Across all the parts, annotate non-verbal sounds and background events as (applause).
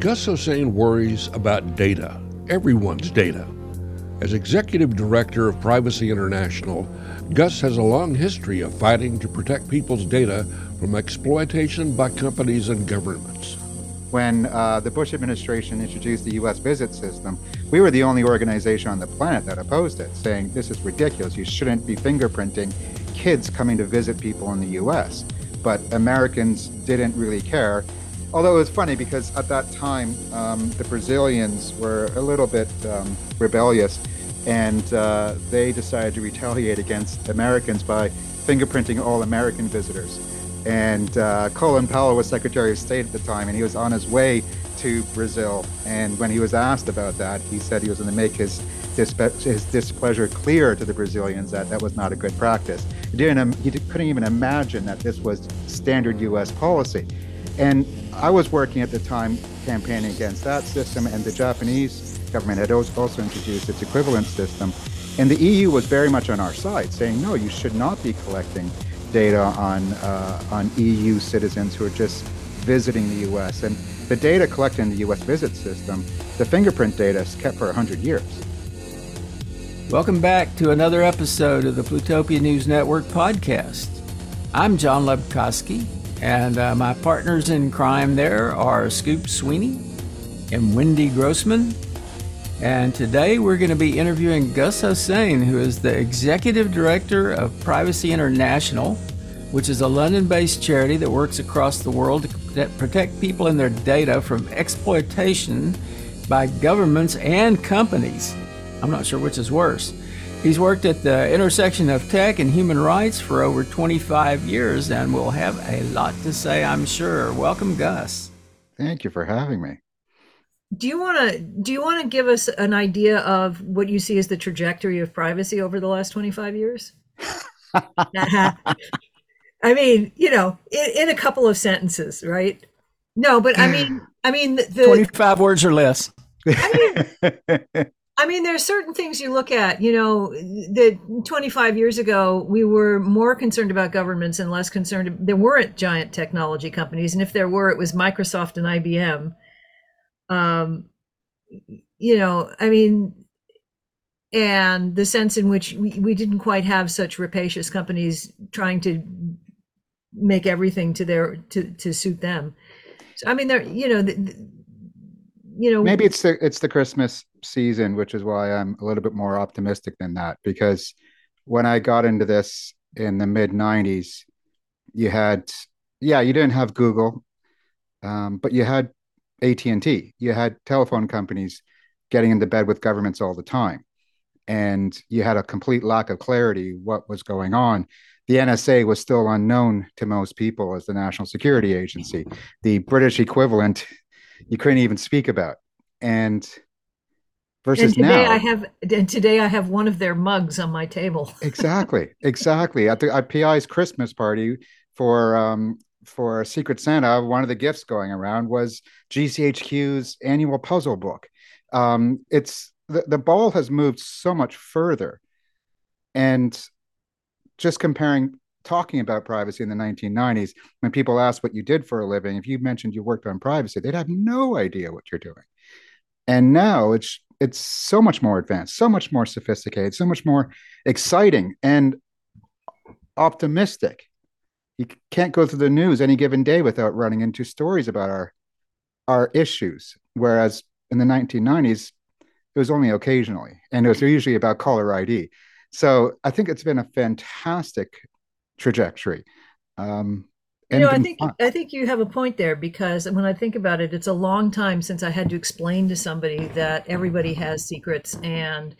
Gus Hosein worries about data, everyone's data. As executive director of Privacy International, Gus has a long history of fighting to protect people's data from exploitation by companies and governments. When uh, the Bush administration introduced the U.S. visit system, we were the only organization on the planet that opposed it, saying this is ridiculous. You shouldn't be fingerprinting kids coming to visit people in the U.S. But Americans didn't really care. Although it was funny because at that time, um, the Brazilians were a little bit um, rebellious and uh, they decided to retaliate against Americans by fingerprinting all American visitors. And uh, Colin Powell was Secretary of State at the time, and he was on his way to Brazil. And when he was asked about that, he said he was going to make his, dispe- his displeasure clear to the Brazilians that that was not a good practice. He, didn't, he couldn't even imagine that this was standard U.S. policy. And I was working at the time campaigning against that system, and the Japanese government had also introduced its equivalent system. And the EU was very much on our side, saying, no, you should not be collecting data on, uh, on EU citizens who are just visiting the US. And the data collected in the US visit system, the fingerprint data is kept for 100 years. Welcome back to another episode of the Plutopia News Network podcast. I'm John Lebkowsky, and uh, my partners in crime there are Scoop Sweeney and Wendy Grossman. And today we're going to be interviewing Gus Hosein, who is the executive director of Privacy International, which is a London based charity that works across the world to protect people and their data from exploitation by governments and companies. I'm not sure which is worse. He's worked at the intersection of tech and human rights for over 25 years and will have a lot to say, I'm sure. Welcome, Gus. Thank you for having me do you want to do you want to give us an idea of what you see as the trajectory of privacy over the last 25 years (laughs) i mean you know in, in, a couple of sentences right no but i mean i mean the, the 25 words or less I mean, (laughs) I mean, there's certain things you look at, you know, that 25 years ago, we were more concerned about governments and less concerned. There weren't giant technology companies. And if there were, it was Microsoft and IBM um, you know, I mean, and the sense in which we, we didn't quite have such rapacious companies trying to make everything to their to to suit them. So I mean, there, you know, the, the, you know, maybe it's the it's the Christmas season, which is why I'm a little bit more optimistic than that. Because when I got into this in the mid '90s, you had yeah, you didn't have Google, um, but you had AT&T. You had telephone companies getting into bed with governments all the time. And you had a complete lack of clarity what was going on. The NSA was still unknown to most people as the National Security Agency. The British equivalent you couldn't even speak about. And versus and today now, I have and today I have one of their mugs on my table. (laughs) exactly, exactly. At the at PI's Christmas party for um, for Secret Santa, one of the gifts going around was GCHQ's annual puzzle book. Um, it's the, the ball has moved so much further. And just comparing, talking about privacy in the 1990s, when people asked what you did for a living, if you mentioned you worked on privacy, they'd have no idea what you're doing. And now it's it's so much more advanced, so much more sophisticated, so much more exciting and optimistic you can't go through the news any given day without running into stories about our our issues. Whereas in the 1990s, it was only occasionally, and it was usually about caller ID. So I think it's been a fantastic trajectory. Um, you know, I think fun. I think you have a point there because when I think about it, it's a long time since I had to explain to somebody that everybody has secrets and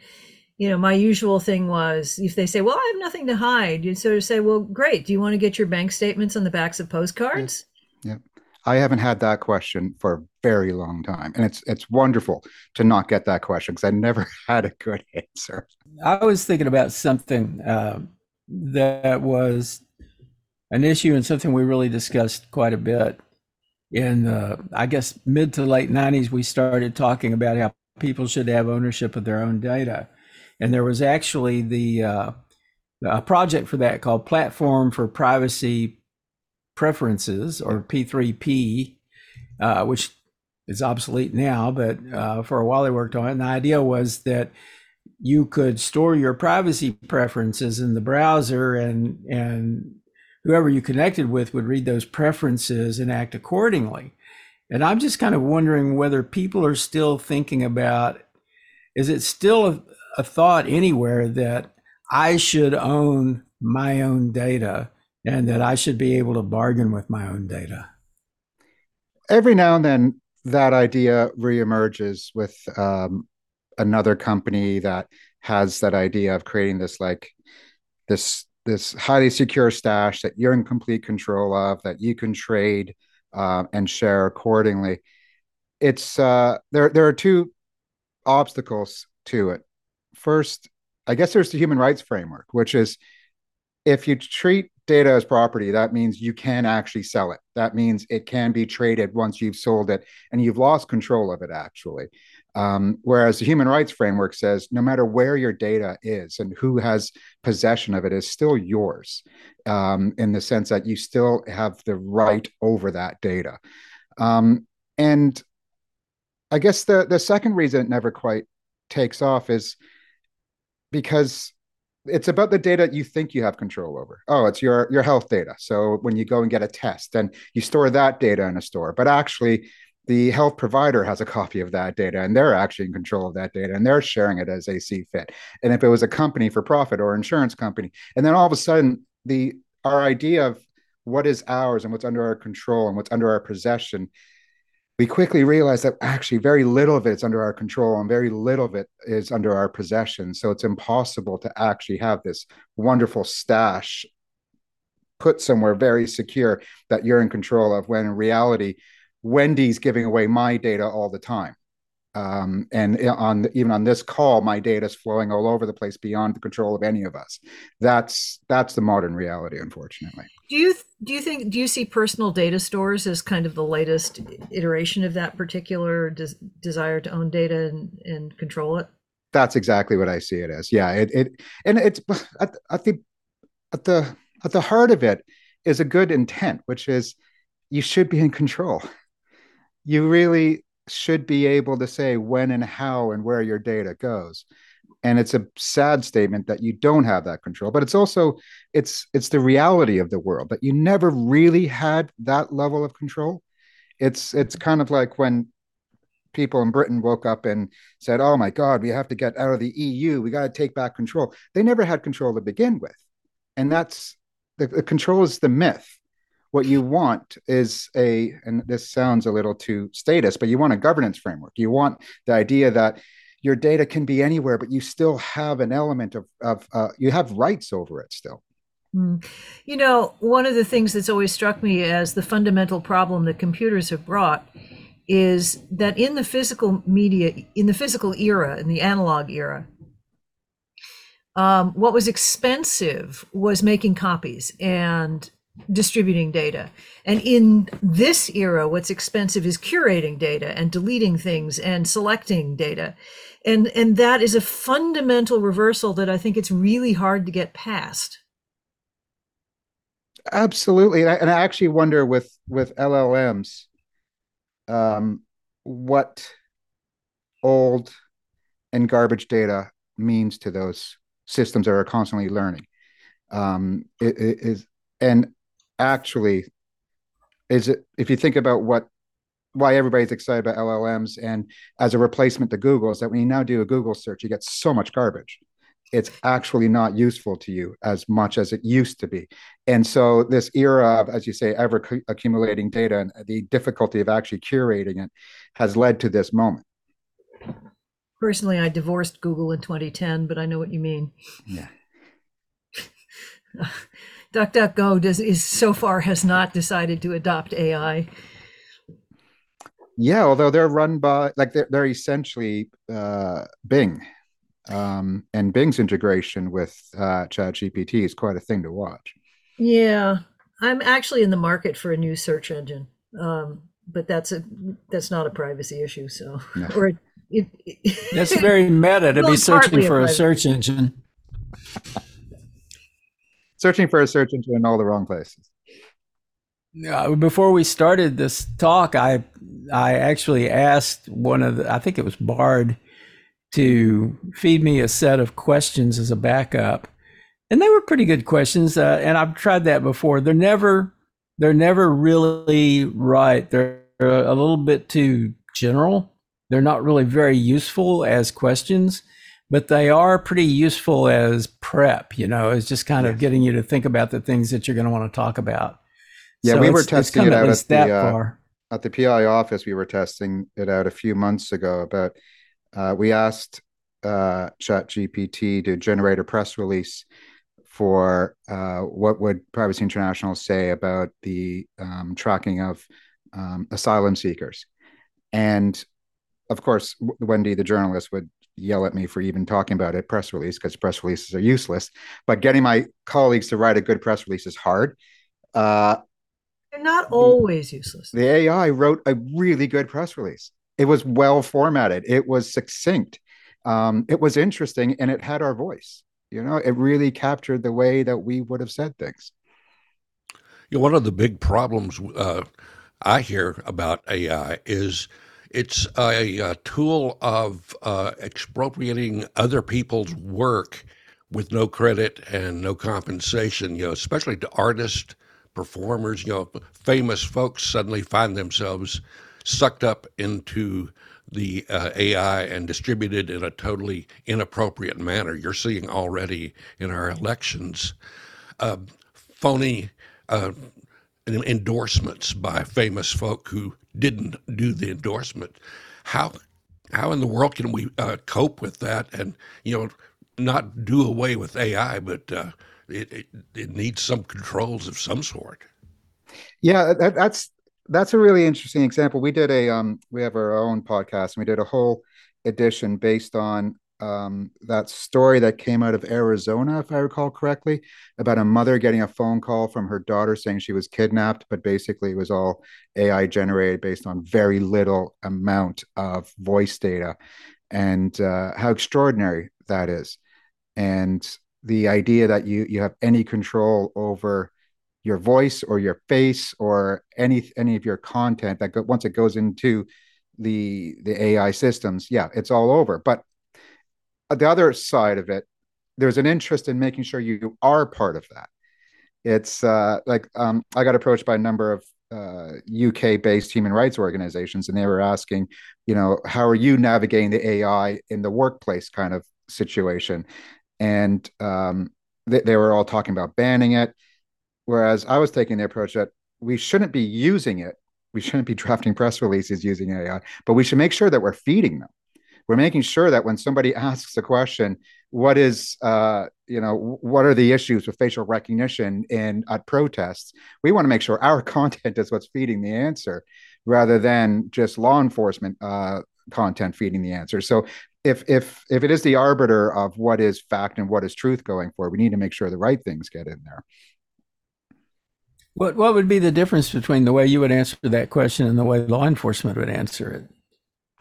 you know, my usual thing was if they say, "Well, I have nothing to hide," you sort of say, "Well, great. Do you want to get your bank statements on the backs of postcards?" Yeah. yeah. I haven't had that question for a very long time, and it's it's wonderful to not get that question because I never (laughs) had a good answer. I was thinking about something uh, that was an issue and something we really discussed quite a bit in uh, I guess mid to late '90s. We started talking about how people should have ownership of their own data and there was actually the uh, a project for that called Platform for Privacy Preferences or P3P, uh, which is obsolete now, but uh, for a while they worked on it. And the idea was that you could store your privacy preferences in the browser and and whoever you connected with would read those preferences and act accordingly. And I'm just kind of wondering whether people are still thinking about is it still a, a thought anywhere that I should own my own data and that I should be able to bargain with my own data? Every now and then, that idea reemerges with um, another company that has that idea of creating this like this this highly secure stash that you're in complete control of that you can trade uh, and share accordingly it's uh, there there are two obstacles to it first i guess there's the human rights framework which is if you treat data as property, that means you can actually sell it. That means it can be traded once you've sold it and you've lost control of it, actually. Um, whereas the human rights framework says no matter where your data is and who has possession of it is still yours, um, in the sense that you still have the right over that data. Um, and I guess the the second reason it never quite takes off is because it's about the data you think you have control over. Oh, it's your your health data. So when you go and get a test, then you store that data in a store. But actually, the health provider has a copy of that data and they're actually in control of that data and they're sharing it as they see fit. And if it was a company for profit or insurance company, and then all of a sudden the our idea of what is ours and what's under our control and what's under our possession we quickly realize that actually very little of it is under our control and very little of it is under our possession. So it's impossible to actually have this wonderful stash put somewhere very secure that you're in control of when in reality, Wendy's giving away my data all the time. Um, and on even on this call, my data is flowing all over the place beyond the control of any of us. That's that's the modern reality, unfortunately. Do you do you think do you see personal data stores as kind of the latest iteration of that particular des- desire to own data and, and control it? That's exactly what I see it as. Yeah, it it and it's (sighs) at, at the at the at the heart of it is a good intent, which is you should be in control. You really should be able to say when and how and where your data goes. And it's a sad statement that you don't have that control but it's also it's it's the reality of the world that you never really had that level of control. It's it's kind of like when people in britain woke up and said oh my god we have to get out of the eu we got to take back control. They never had control to begin with. And that's the, the control is the myth what you want is a and this sounds a little too statist but you want a governance framework. You want the idea that your data can be anywhere but you still have an element of, of uh, you have rights over it still. Hmm. you know one of the things that's always struck me as the fundamental problem that computers have brought is that in the physical media in the physical era in the analog era um, what was expensive was making copies. And distributing data. And in this era, what's expensive is curating data and deleting things and selecting data. And, and that is a fundamental reversal that I think it's really hard to get past. Absolutely. And I, and I actually wonder with, with LLMs, um, what old and garbage data means to those systems that are constantly learning. Um, it, it is, and actually is it if you think about what why everybody's excited about LLMs and as a replacement to Google is that when you now do a Google search, you get so much garbage. It's actually not useful to you as much as it used to be. And so this era of, as you say, ever accumulating data and the difficulty of actually curating it has led to this moment. Personally, I divorced Google in 2010, but I know what you mean. Yeah. (laughs) DuckDuckGo does is so far has not decided to adopt AI. Yeah, although they're run by like they're, they're essentially uh, Bing, um, and Bing's integration with uh, ChatGPT is quite a thing to watch. Yeah, I'm actually in the market for a new search engine, um, but that's a that's not a privacy issue. So, no. or it, it, that's very meta to be searching for a, a search engine (laughs) searching for a search engine in all the wrong places. Uh, before we started this talk, I I actually asked one of the, I think it was Bard, to feed me a set of questions as a backup, and they were pretty good questions. Uh, and I've tried that before. They're never they're never really right. They're a little bit too general. They're not really very useful as questions, but they are pretty useful as prep. You know, it's just kind yes. of getting you to think about the things that you're going to want to talk about. Yeah, so we were testing it out at the, uh, at the PI office. We were testing it out a few months ago. About uh, we asked uh, ChatGPT to generate a press release for uh, what would Privacy International say about the um, tracking of um, asylum seekers, and of course, Wendy, the journalist, would yell at me for even talking about it press release because press releases are useless. But getting my colleagues to write a good press release is hard. Uh, they're not always useless. The AI wrote a really good press release. It was well formatted. It was succinct. Um, it was interesting, and it had our voice. You know, it really captured the way that we would have said things. You know, one of the big problems uh, I hear about AI is it's a, a tool of uh, expropriating other people's work with no credit and no compensation. You know, especially to artists performers, you know, famous folks suddenly find themselves sucked up into the uh, AI and distributed in a totally inappropriate manner. You're seeing already in our elections uh, phony uh, endorsements by famous folk who didn't do the endorsement. How how in the world can we uh, cope with that and you know not do away with AI, but uh, it, it, it needs some controls of some sort. Yeah, that, that's that's a really interesting example. We did a um, we have our own podcast, and we did a whole edition based on um, that story that came out of Arizona, if I recall correctly, about a mother getting a phone call from her daughter saying she was kidnapped, but basically it was all AI generated based on very little amount of voice data, and uh, how extraordinary that is. And the idea that you you have any control over your voice or your face or any any of your content that go, once it goes into the the AI systems, yeah, it's all over. But the other side of it, there's an interest in making sure you are part of that. It's uh, like um, I got approached by a number of uh, UK based human rights organizations, and they were asking, you know, how are you navigating the AI in the workplace kind of situation? and um, they, they were all talking about banning it. Whereas I was taking the approach that we shouldn't be using it. We shouldn't be (laughs) drafting press releases using AI, but we should make sure that we're feeding them. We're making sure that when somebody (laughs) asks a question, what is, uh, you know, what are the issues with facial recognition in at protests? We want to make sure our (laughs) content is what's feeding the answer, rather than just law enforcement uh, content feeding the answer. So if if if it is the arbiter of what is fact and what is truth going for, we need to make sure the right things get in there. What what would be the difference between the way you would answer that question and the way law enforcement would answer it?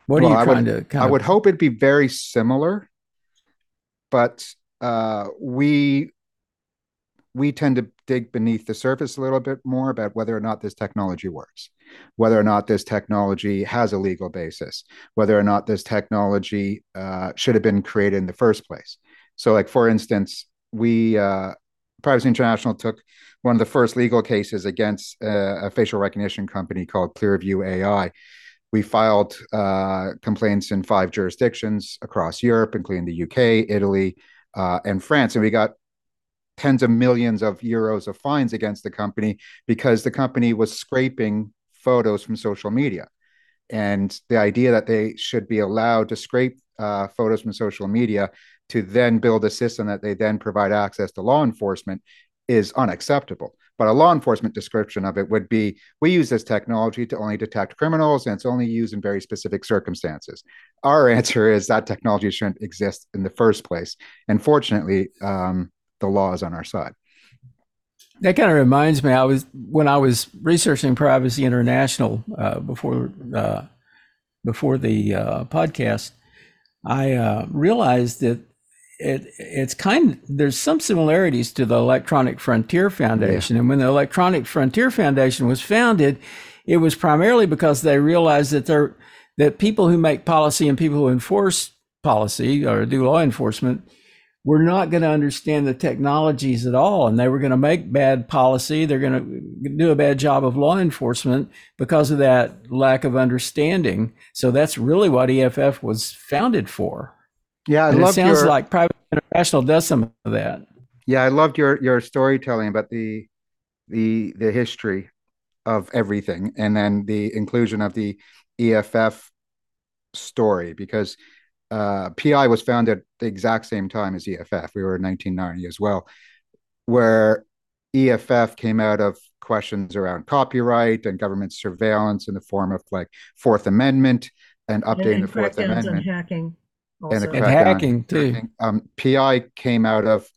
What well, are you trying would, to? Kind I of... would hope it'd be very similar, but uh, we we tend to dig beneath the surface a little bit more about whether or not this technology works, whether or not this technology has a legal basis, whether or not this technology uh, should have been created in the first place. So, like for instance, we uh, Privacy International took one of the first legal cases against uh, a facial recognition company called Clearview AI. We filed uh, complaints in five jurisdictions across Europe, including the UK, Italy, uh, and France, and we got tens of millions of euros of fines against the company because the company was scraping photos from social media. And the idea that they should be allowed to scrape uh, photos from social media to then build a system that they then provide access to law enforcement is unacceptable. But a law enforcement description of it would be we use this technology to only detect criminals and it's only used in very specific circumstances. Our (laughs) answer is that technology shouldn't exist in the first place. And fortunately, um, the law is on our side. That kind of reminds me. I was when I was researching Privacy International uh, before uh, before the uh, podcast. I uh, realized that it it's kind. There's some similarities to the Electronic Frontier Foundation, yeah. and when the Electronic Frontier Foundation was founded, it was primarily because they realized that they're that people who make policy and people who enforce policy or do law enforcement were not going to understand the technologies at all and they were going to make bad policy they're going to do a bad job of law enforcement because of that lack of understanding so that's really what eff was founded for yeah I love it sounds your, like Privacy International does some of that yeah i loved your your storytelling about the the the history of everything and then the inclusion of the eff story because uh, PI was founded at the exact same time as EFF. We were in 1990 as well, where EFF came out of questions around copyright and government surveillance in the form of like Fourth Amendment and updating and the Fourth Amendment. On hacking. Also. And, and hacking too. Um, PI came out of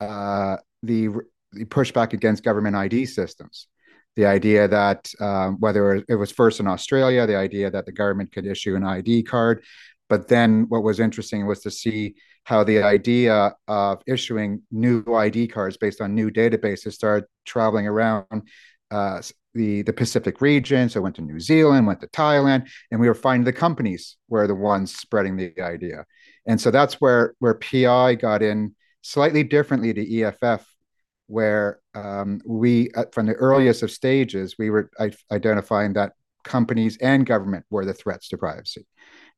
uh, the, the pushback against government ID systems. The idea that um, whether it was first in Australia, the idea that the government could issue an ID card but then what was interesting was to see how the idea of issuing new ID cards based on new databases started traveling around uh, the, the Pacific region. So I went to New Zealand, went to Thailand, and we were finding the companies were the ones spreading the idea. And so that's where, where PI got in slightly differently to EFF, where um, we, uh, from the earliest of stages, we were identifying that companies and government were the threats to privacy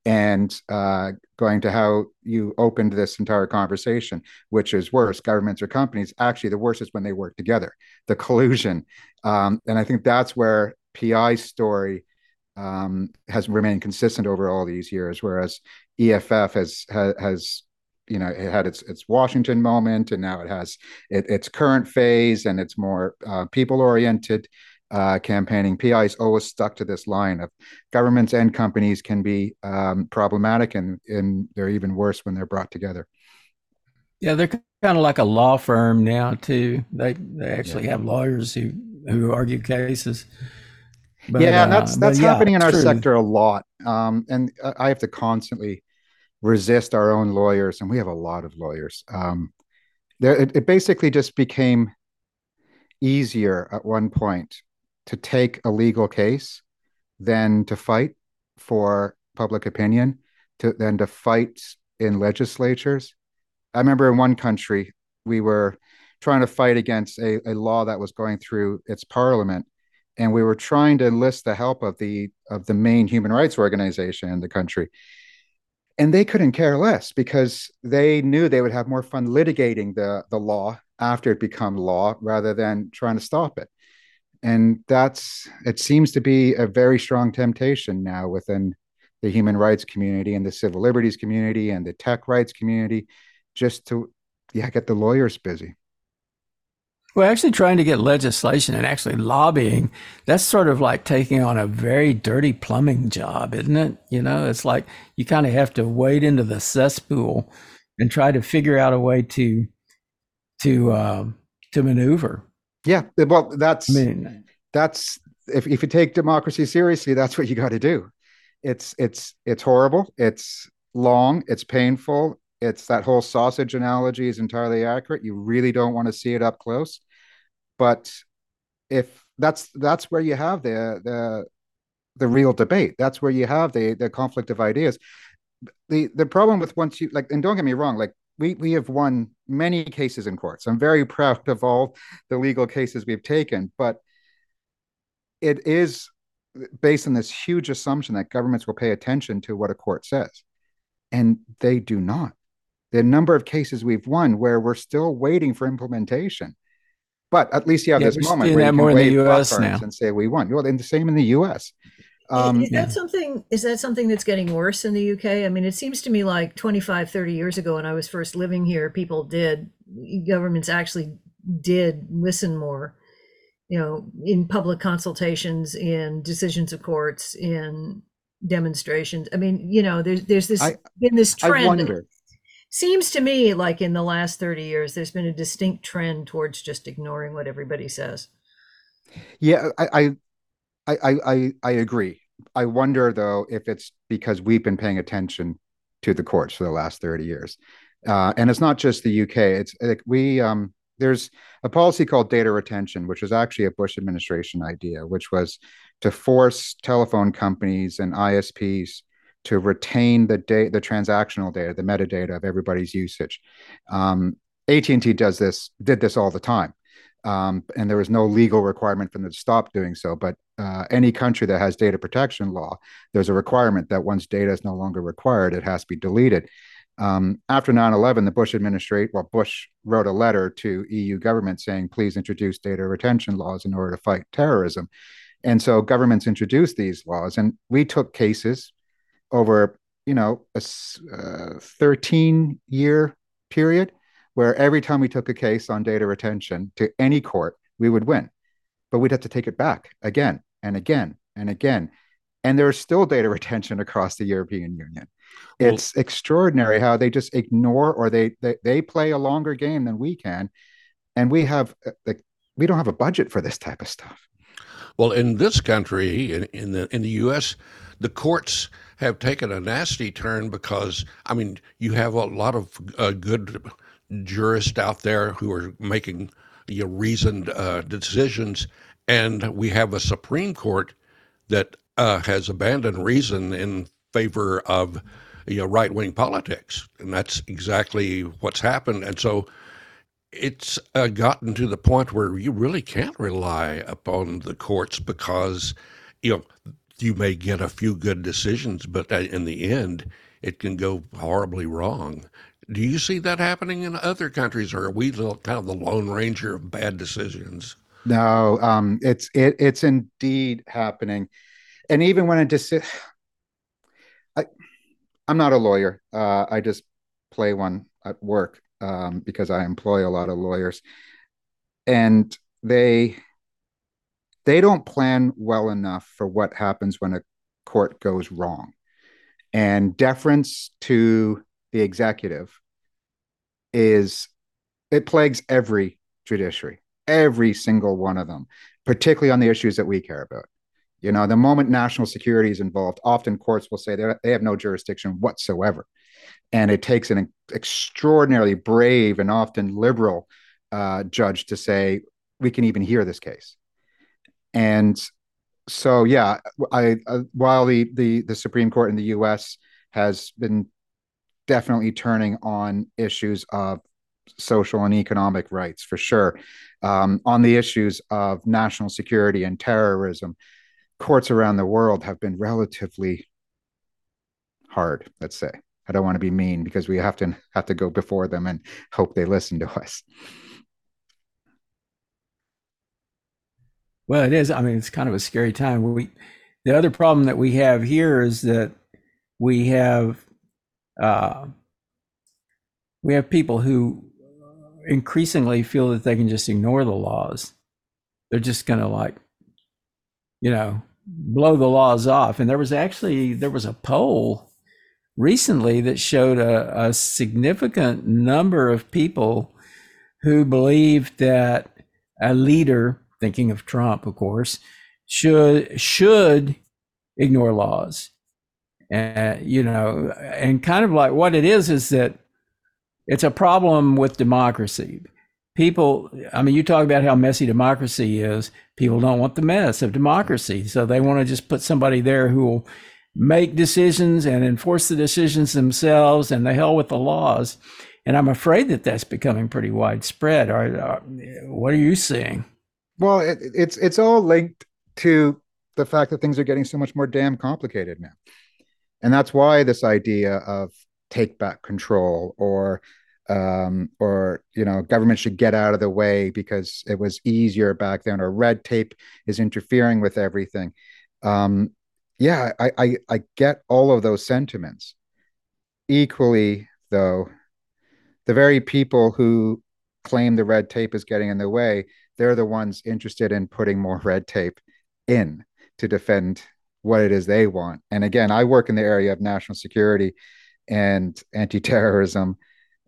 and uh, going to how you opened this entire conversation, which is worse, governments or companies. Actually, the worst is when they work together, the collusion. Um, and I think that's where PI's story um, has remained consistent over all these years, whereas EFF has has, has you know it had its its Washington moment, and now it has it, its current phase, and it's more uh, people oriented uh, campaigning, PI's always stuck to this line of governments and companies can be um, problematic, and, and they're even worse when they're brought together. Yeah, they're kind of like a law firm now too. They they actually yeah. have lawyers who who argue cases. But, yeah, uh, that's that's happening yeah, in our true. sector a lot, um, and I have to constantly resist our own lawyers, and we have a lot of lawyers. Um, there, it, it basically just became easier at one point to take a legal case than to fight for public opinion, to then to fight in legislatures. I remember in one country we were trying to fight against a, a law that was going through its parliament and we were trying to enlist the help of the of the main human rights organization in the country and they couldn't care less because they knew they would have more fun litigating the the law after it become law rather than trying to stop it and that's it seems to be a very strong temptation now within the human rights community and the civil liberties community and the tech rights community just to yeah get the lawyers busy. Well actually trying to get legislation and actually lobbying. That's sort of like taking on a very dirty plumbing job isn't it? You know it's like you kind of have to wade into the cesspool and try to figure out a way to to uh, to maneuver yeah, eh, well, that's I mean, that's if if you take democracy seriously, that's what you got to do. It's it's it's horrible. It's long. It's painful. It's that whole sausage analogy is entirely accurate. You really don't want to see it up close, but if that's that's where you have the the the real debate. That's where you have the the conflict of ideas. The the problem with once you like, and don't get me wrong, like we we have won many cases in courts. I'm very proud of all the legal cases we've taken, but it is based on this huge assumption that governments will pay attention to what a court says, and they do not. The number of cases we've won where we're still waiting for implementation, but at least you have yeah, this moment where you can wave the now. and say we won. Well, and the same in the U.S. Um, is that something? Is that something that's getting worse in the UK? I mean, it seems to me like 25, 30 years ago, when I was first living here, people did governments actually did listen more. You know, in public consultations, in decisions of courts, in demonstrations. I mean, you know, there's there's this I, been this trend. wonder. Seems to me like in the last 30 years, there's been a distinct trend towards just ignoring what everybody says. Yeah, I, I, I, I I agree. I wonder though if it's because we've been paying attention to the courts for the last 30 years. Uh, and it's not just the UK. It's like we um, there's a policy called data retention, which was actually a Bush administration idea, which was to force telephone companies and ISPs to retain the data, the transactional data, the metadata of everybody's usage. Um, AT&T does this, did this all the time. Um, and there was no legal requirement for them to stop doing so. But uh, any country that has data protection law, there's a requirement that once data is no longer required, it has to be deleted. Um, after 9-11, the Bush administration, well, Bush wrote a letter to EU government saying, please introduce data retention laws in order to fight terrorism. And so governments introduced these laws, and we took cases over, you know, a 13-year uh, period where every time we took a case on data retention to any court, we would win. But we'd have to take it back again and again and again. And there's still data (laughs) retention across the European Union it's well, extraordinary how they just ignore or they, they they play a longer game than we can and we have uh, like we don't have a budget for this type of stuff well in this country in, in the in the US the courts have taken a nasty turn because I mean you have a lot of uh, good jurists out there who are making you know, reasoned uh, decisions and we have a Supreme Court that uh, has abandoned reason in favor of you know right wing politics, and that's exactly what's happened. And so it's uh, gotten to the point where you really can't rely upon the courts because you know you may get a few good decisions, but in the end, it can go horribly wrong. Do you see that happening in other countries, or are we kind of the lone ranger of bad decisions? No, um, it's it, it's indeed happening, and even when a decision, I'm not a lawyer. Uh, I just play one at work um, because I employ a lot of lawyers, and they they don't plan well enough for what happens when a court goes wrong. And deference to the executive is it plagues every judiciary, every single one of them, particularly on the issues that we care about. You know, the moment national security is involved, often courts will say they have no jurisdiction whatsoever. And it takes an extraordinarily brave and often liberal uh, judge to say, we can even hear this case. And so, yeah, I, uh, while the, the, the Supreme Court in the US has been definitely turning on issues of social and economic rights for sure, um, on the issues of national security and terrorism, courts around the world have been relatively hard let's say. I don't want to be mean because we have to have to go before them and hope they listen to us. Well it is i mean it's kind of a scary time. We the other problem that we have here is that we have uh, we have people who increasingly feel that they can just ignore the laws they're just going to like you know blow the laws off. And there was actually there was a poll recently that showed a, a significant number of people who believed that a leader, thinking of Trump, of course, should should ignore laws. And you know, and kind of like what it is is that it's a problem with democracy. People i mean you talk about how messy democracy is. People don't want the mess of democracy. So they want to just put somebody there who will make decisions and enforce the decisions themselves and the hell with the laws. And i'm afraid that that's becoming pretty widespread. Or, what are you seeing? Well it, it's it's all linked to the fact that things are getting so much more damn complicated now and that's why this idea of take back control or um, or you know government should get out of the way because it was easier back then or red tape is interfering with everything. Um, yeah I, I i get all of those sentiments. Equally though the very people who claim the red tape is getting in the way they're the ones interested in putting more red tape in to defend what it is they want. And again i work in the area of national security and anti-terrorism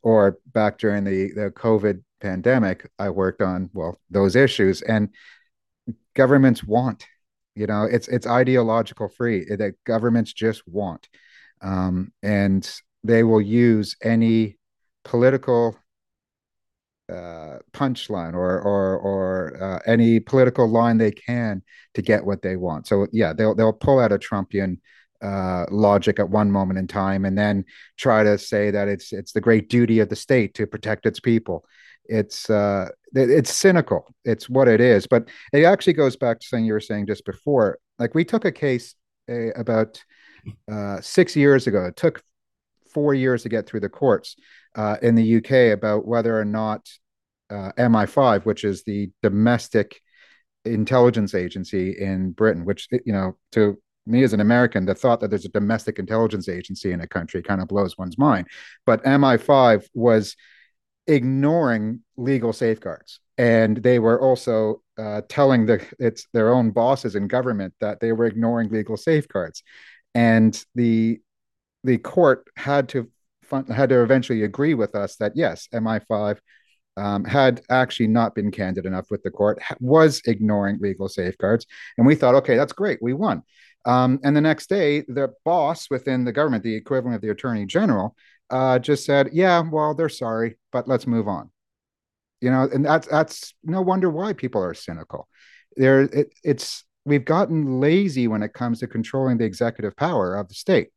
or back during the the COVID pandemic, I worked on well those issues, and governments want, you know, it's it's ideological free that governments just want, um, and they will use any political uh, punchline or or or uh, any political line they can to get what they want. So yeah, they'll they'll pull out a Trumpian uh, logic at one moment in time, and then try to say that it's it's the great duty of the state to protect its people. It's uh, it's cynical. It's what it is. But it actually goes back to something you were saying just before. Like we took a case uh, about uh, six years ago. It took four years to get through the courts uh, in the UK about whether or not uh, MI5, which is the domestic intelligence agency in Britain, which you know to me as an American, the thought that there's a domestic intelligence agency in a country kind of blows one's mind. But MI5 was ignoring legal safeguards, and they were also uh, telling the it's their own bosses in government that they were ignoring legal safeguards, and the the court had to had to eventually agree with us that yes, MI5 um, had actually not been candid enough with the court, was ignoring legal safeguards, and we thought, okay, that's great, we won. Um, and the next day, the boss within the government, the equivalent of the attorney general, uh, just said, "Yeah, well, they're sorry, but let's move on." You know, and that's that's no wonder why people are cynical. There, it, it's we've gotten lazy when it comes to controlling the executive power of the state.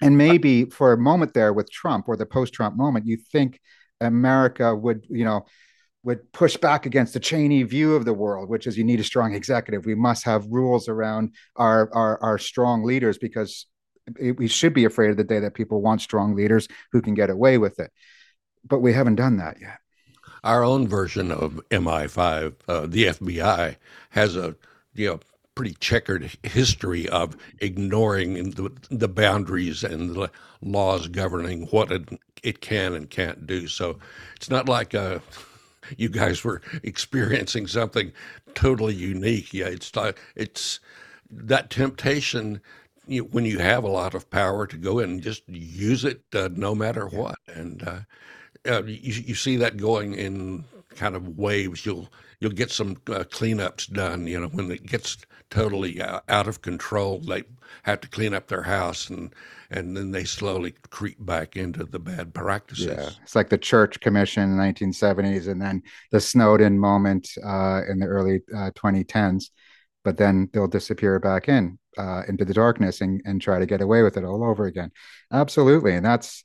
And maybe for a moment there with Trump or the post-Trump moment, you think America would, you know, would push back against the Cheney view of the world, which is you need a strong executive. We must have rules around our our, our strong leaders because we should be afraid of the day that people want strong leaders who can get away with it. But we haven't done that yet. Our own version of MI5, uh, the FBI, has a you know pretty checkered history of ignoring the, the boundaries and the laws governing what it, it can and can't do. So it's not like uh, you guys were (laughs) experiencing something totally unique. Yeah, it's it's that temptation you, when you have a lot of power to go in and just use it uh, no matter what. And uh, uh, you, you see that going in kind of waves. You'll you'll get some uh, cleanups done. You know, when it gets totally uh, out of control, they have to clean up their house, and and then they slowly creep back into the bad practices. Yeah, it's like the Church Commission in the 1970s, and then the Snowden moment uh, in the early 2010s. Uh, but then they'll disappear back in uh, into the darkness and, and try to get away with it all over again. Absolutely, and that's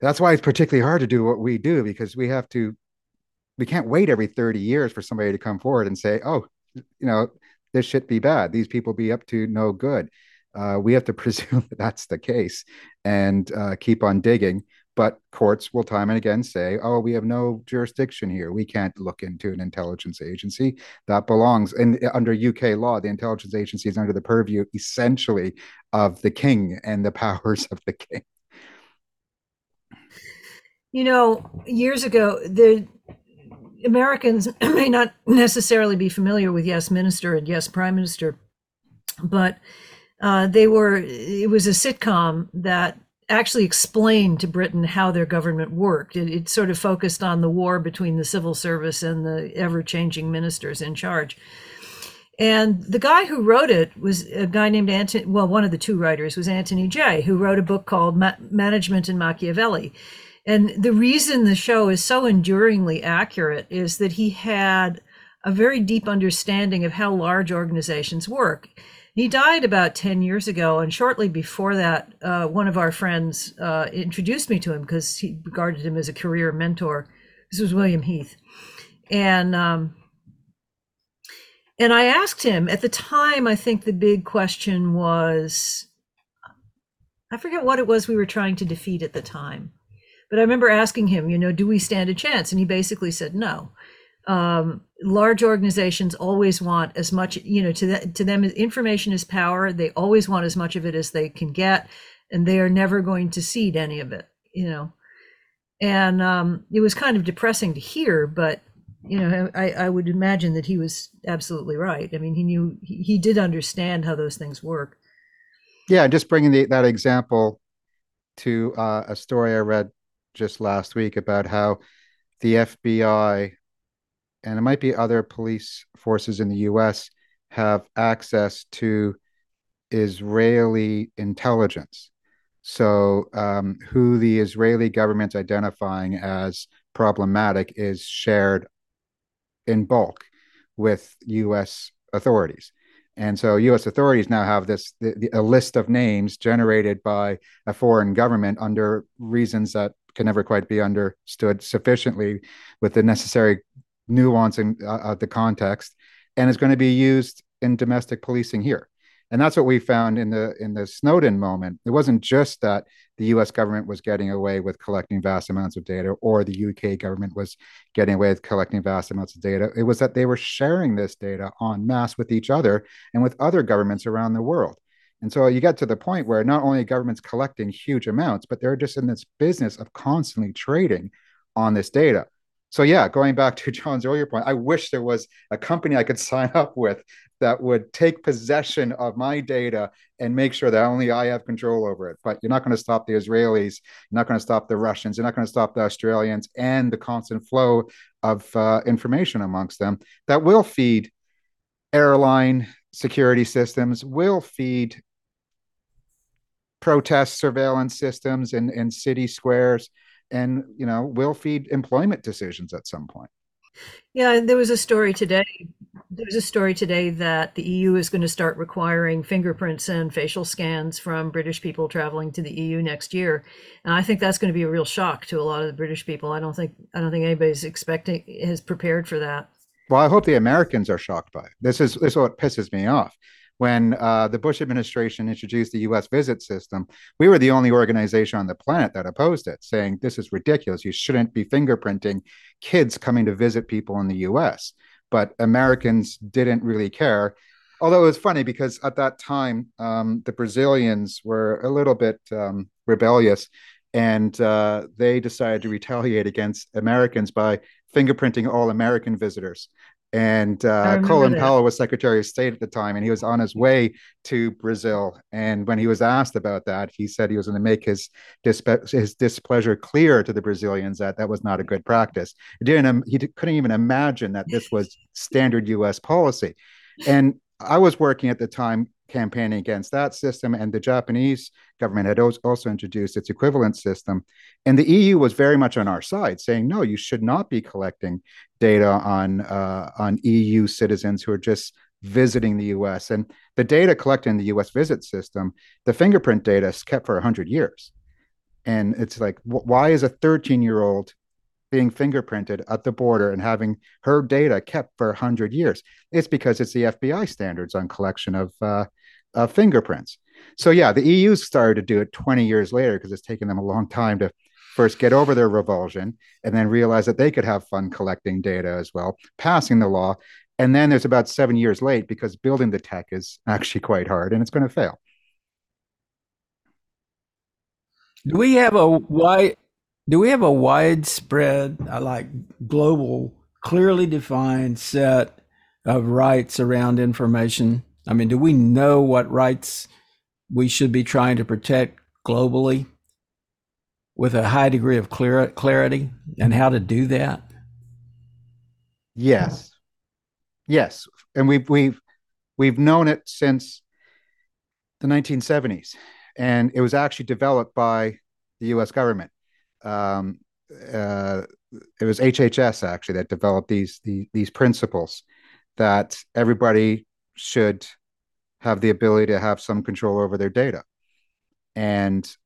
that's why it's particularly hard to do what we do because we have to we can't wait every 30 years for somebody to come forward and say oh you know this should be bad. These people be up to no good. Uh, we have to (laughs) presume that that's the case and uh, keep on digging. But courts will time and again say oh we have no jurisdiction here. We can't look into an intelligence agency that belongs. And under uk law the intelligence agency is under the purview essentially of the king and the (laughs) powers of the king. You know years ago the Americans (clears throat) may not necessarily be familiar with Yes Minister and Yes Prime Minister, but uh, they were. It was a sitcom that actually explained to Britain how their government worked. It, it sort of focused on the war between the civil service and the ever-changing ministers in charge. And the guy who wrote it was a guy named Anthony. Well, one of the two writers was Anthony Jay, who wrote a book called Ma- Management and Machiavelli and the reason the show is so enduringly accurate is that he had a very deep understanding of how large organizations work. He died about 10 years ago, and shortly before that, uh, one of our friends uh, introduced me to him because he regarded him as a career mentor. This was William Heath. And um, and I asked him at the time, I think the big question was I forget what it was we were trying to defeat at the time. But I remember asking him, you know, do we stand a chance? And he basically said no. Um, large organizations always want as much, you know, to, that, to them, information is power. They always want as much of it as they can get, and they are never going to cede any of it, you know. And um, it was kind of depressing to hear, but you know, I, I would imagine that he was absolutely right. I mean, he knew he, he did understand how those things work. Yeah, just bringing the, that example to uh, a story I read just last week about how the FBI and it might be other police forces in the US have access to Israeli intelligence. So, um, who the Israeli government's identifying as problematic is shared in bulk with U.S. authorities. And so U.S. authorities now have this the, the, a list of names generated by a foreign government under reasons that can never quite be understood sufficiently with the necessary nuance in uh, the context, and is going to be used in domestic policing here and that's what we found in the in the Snowden moment. It wasn't just that the U.S. government was getting away with collecting vast amounts of data, or the UK government was getting away with collecting vast amounts of data. It was that they were sharing this data en masse with each other and with other governments around the world. And so you get to the point where not only governments collecting huge amounts, but they're just in this business of constantly trading on this data. So yeah, going back to (laughs) John's earlier point, I wish there was a company I could (laughs) sign up with that would take possession of my data and make sure that only I have control over it. But you're not going to stop the Israelis, you're not going to stop the Russians, you're not going to stop the Australians, and the constant flow of uh, information amongst them that will feed airline security systems, will feed protest surveillance systems in, in city squares, and you know will feed employment decisions at some point. Yeah, there was a story today. There's a story today that the EU is going to start requiring fingerprints and facial scans from British people traveling to the EU next year, and I think that's going to be a real shock to a lot of the British people. I don't think I don't think anybody's expecting is prepared for that. Well, I hope the Americans are shocked by it. This is this is what pisses me off when uh, the Bush administration introduced the US visit system, we were the only organization on the planet that opposed it, saying this is ridiculous. You shouldn't be fingerprinting kids coming to visit people in the US. But Americans didn't really care. Although it was funny because at that time, um, the Brazilians were a little bit um, rebellious and uh, they decided to retaliate against Americans by fingerprinting all American visitors. And uh, Colin that. Powell was Secretary of State at the time, and he was on his way to Brazil. And when he was asked about that, he said he was going to make his his displeasure clear to the Brazilians that that was not a good practice. He didn't. He couldn't even imagine that this was (laughs) standard U.S. policy. And I was working at the time campaigning against that system, and the Japanese government had also introduced its equivalent system. And the EU was very much on our side, saying, no, you should not be collecting data on, uh, on EU citizens who are just visiting the US. And the data collected in the US visit system, the fingerprint data is kept for 100 years. And it's like, why is a 13 year old being fingerprinted at the border and having her data kept for 100 years. It's because it's the FBI standards on collection of, uh, of fingerprints. So, yeah, the EU started to do it 20 years later because it's taken them a long time to first get over their revulsion and then realize that they could have fun collecting data as well, passing the law. And then there's about seven years late because building the tech is actually quite hard and it's going to fail. Do we have a wide do we have a widespread, uh, like global, clearly defined set of rights around information? I mean, do we know what rights we should be trying to protect globally with a high degree of clear, clarity and how to do that? Yes. Yes. And we've we've we've known it since the 1970s. And it was actually developed by the US government um, uh, it was HHS actually that developed these, these these principles that everybody should have the ability to have some control over their data, and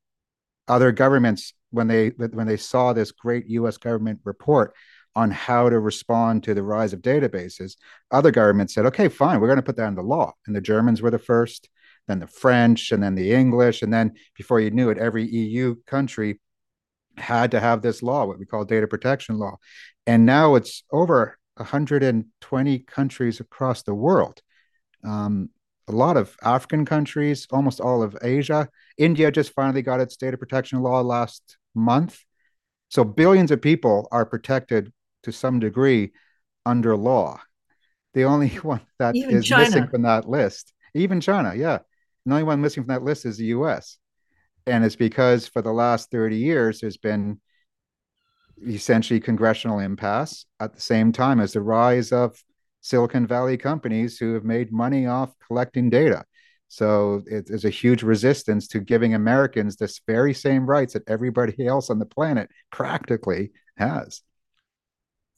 other governments when they when they saw this great U.S. government report on how to respond to the rise of databases, other governments said, "Okay, fine, we're going to put that into law." And the Germans were the first, then the French, and then the English, and then before you knew it, every EU country had to have this law, what we call data protection law. And now it's over 120 countries across the world. Um, a lot of African countries, almost all of Asia. India just finally got its data protection law last month. So billions of people are protected to some degree under law. The only (laughs) one that even is China. missing from that list, even China, yeah. The only one missing from that list is the US and it's because for the last 30 years there's been essentially congressional impasse at the same time as the rise of silicon valley companies who have made money off collecting data so it is a huge resistance to giving americans this very same rights that everybody else on the planet practically has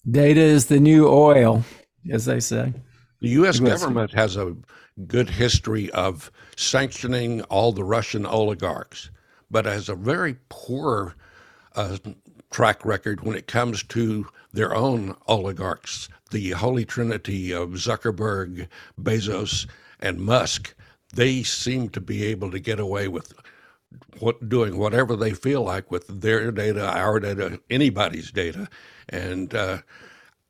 Data is the new oil, as they say. The U.S. government has a good history of sanctioning all the Russian oligarchs, but has a very poor uh, track record when it comes to their own oligarchs, the holy trinity of Zuckerberg, Bezos, and Musk. They seem to be able to get away with what doing whatever they feel like with their data, our data, anybody's data, and uh,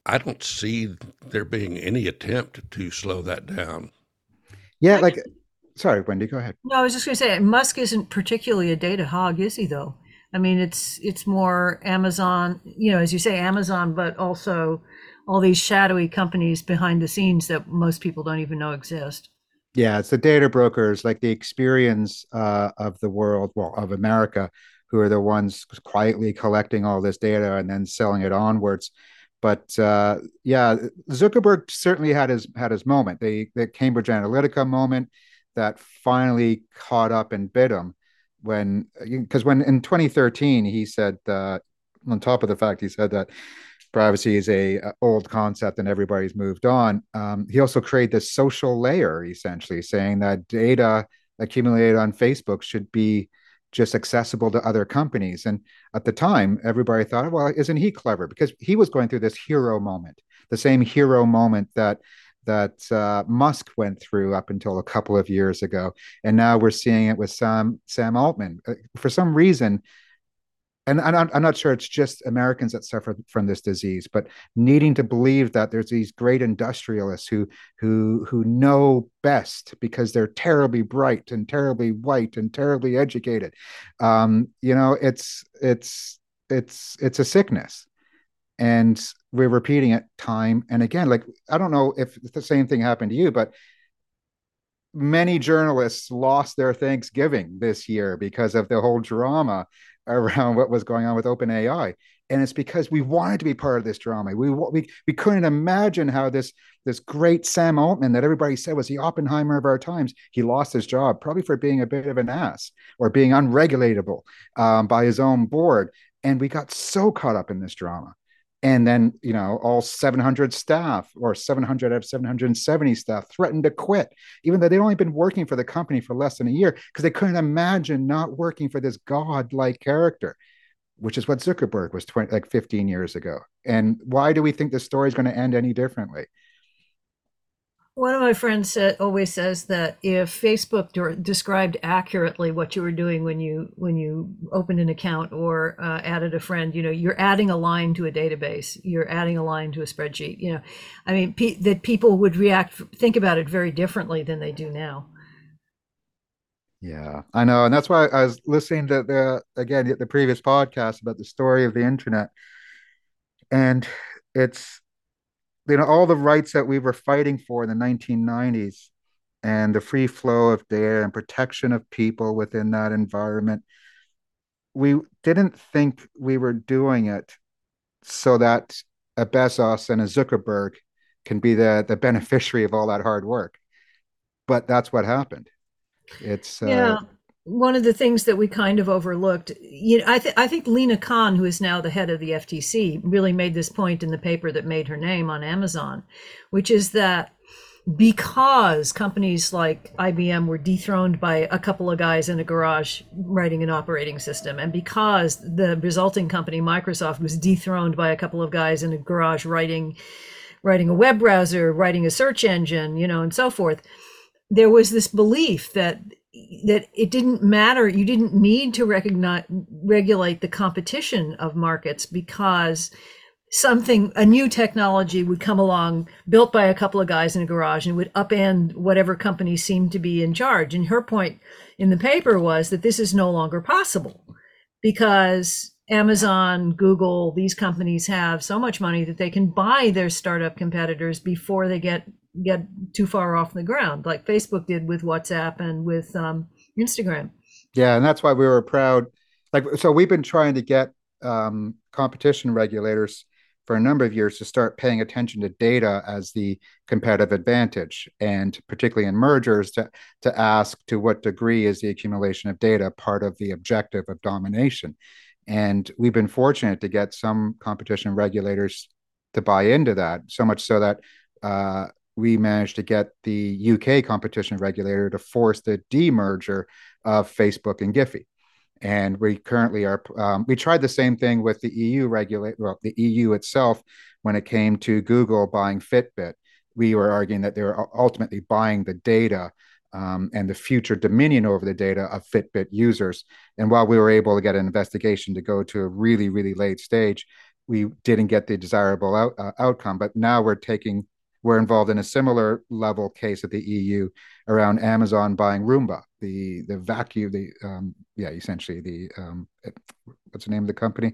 I don't see there being any attempt to slow that down. Yeah, like, sorry, Wendy, go ahead. No, I was just going to say Musk isn't particularly a data hog, is he? Though, I mean, it's it's more Amazon, you know, as you say, Amazon, but also all these shadowy companies behind the scenes that most people don't even know exist. Yeah, it's the data brokers, like the Experians uh, of the world, well, of America, who are the ones quietly collecting all this data and then selling it onwards. But uh, yeah, Zuckerberg certainly had his had his moment. The the Cambridge Analytica moment that finally caught up and bit him when because when in 2013 he said on top of the fact he said that privacy is a, a, old concept and everybody's moved on. Um, he also created this social layer, essentially saying that data accumulated on Facebook should be just accessible to other companies. And at the time, everybody thought, well, isn't he clever? Because he was going through this hero moment, the same hero moment that that uh, Musk went through up until a couple of years ago, and now we're seeing it with Sam Sam Altman. Uh, for some reason, and I'm, I'm not sure it's just Americans that suffer from this disease, but needing to believe that there's these great industrialists who who who know best because they're terribly bright and terribly white and terribly educated. Um, you know, it's it's it's it's a sickness, and we're repeating it time and again. Like I don't know if the same thing happened to you, but many journalists lost their Thanksgiving this year because of the whole drama around what was going on with OpenAI. And it's because we wanted to be part of this drama. We, we, we couldn't imagine how this, this great Sam Altman that everybody said was the Oppenheimer of our times, he lost his job, probably for being a bit of an ass or being unregulatable um, by his own board. And we got so caught up in this drama and then you know all 700 staff or 700 out of 770 staff threatened to quit even though they'd only been working for the company for less than a year because they couldn't imagine not working for this god-like character which is what zuckerberg was 20, like 15 years ago. And why do we think the story is going to end any differently one of my friends said, always says that if Facebook de- described accurately what you were doing when you when you opened an account or uh, added a friend, you know, you're adding a line to a database, you're adding a line to a spreadsheet. You know, I mean, pe- that people would react, think about it very differently than they do now. Yeah, I know, and that's why I was listening to the again the previous podcast about the story of the internet, and it's you know all the rights that we were fighting for in the 1990s and the free flow of data and protection of people within that environment we didn't think we were doing it so that a Bezos and a Zuckerberg can be the the beneficiary of all that hard work. But that's what happened. It's yeah. uh, one of the things that we kind of overlooked, you know, I, th- I think Lina Khan, who is now the head of the FTC, really made this point in the paper that made her name on Amazon, which is that because companies like IBM were dethroned by a couple of guys in a garage writing an operating system, and because the resulting company Microsoft was dethroned by a couple of guys in a garage writing writing a web browser, writing a search engine, you know, and so forth, there was this belief that that it didn't matter you didn't need to recognize regulate the competition of markets because something a new technology would come along built by a couple of guys in a garage and would upend whatever company seemed to be in charge. And her point in the paper was that this is no longer possible because Amazon, Google, these companies have so much money that they can buy their startup competitors before they get get too far off the ground, like Facebook did with WhatsApp and with um, Instagram. Yeah, and that's why we were proud. Like, so we've been trying to get um, competition regulators for a number of years to start paying attention to data as the competitive advantage, and particularly in mergers, to to ask to what degree is the accumulation of data part of the objective of domination. And we've been fortunate to get some competition regulators to buy into that. So much so that uh, we managed to get the UK competition regulator to force the demerger of Facebook and Giphy. And we currently are, um, we tried the same thing with the EU regulate, well, the EU itself when it came to Google buying Fitbit. We were arguing that they were ultimately buying the data um, and the future dominion over the data of Fitbit users. And while we were able to get an investigation to go to a really, really late stage, we didn't get the desirable out, uh, outcome. But now we're taking we're involved in a similar level case at the EU around Amazon buying Roomba, the the vacuum, the um, yeah, essentially the um, what's the name of the company?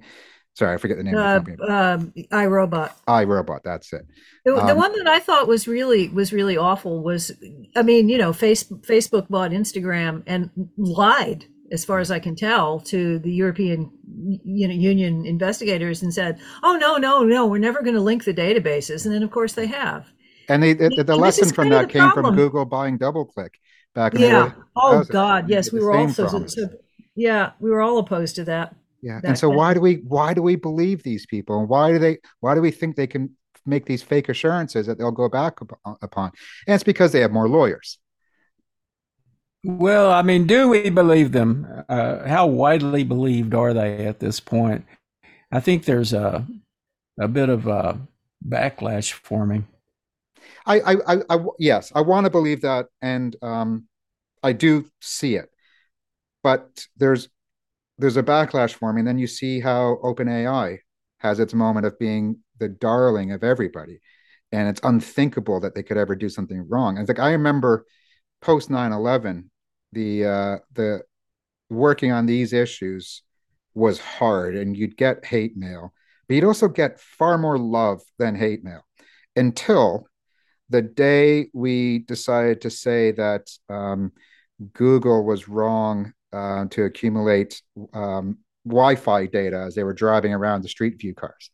Sorry, I forget the name uh, of the uh, company. Um, iRobot. iRobot. That's it. The, the um, one that I thought was really was really awful was, I mean, you know, face, Facebook bought Instagram and lied as far as I can tell, to the European you know, Union investigators and said, "Oh no, no, no, we're never going to link the databases." And then, of course, they have. And they, the, the lesson from that came problem. from Google buying DoubleClick back in yeah. the Oh God, yes, we were all so, so, yeah, we were all opposed to that. Yeah, and so why do we why do we believe these people, and why do they why do we think they can make these fake assurances that they'll go back upon? And it's because they have more lawyers. Well, I mean, do we believe them? Uh, how widely believed are they at this point? I think there's a a bit of a backlash forming. I, I, I, I yes, I want to believe that, and um, I do see it, but there's there's a backlash forming. And then you see how OpenAI has its moment of being the darling of everybody, and it's unthinkable that they could ever do something wrong. And like I remember post 9-11 the uh, the working on these issues was hard, and you'd get hate mail, but you'd also get far more love than hate mail until the day we decided to say that um, Google was wrong uh, to accumulate um, Wi-Fi data as they were driving around the Street View cars.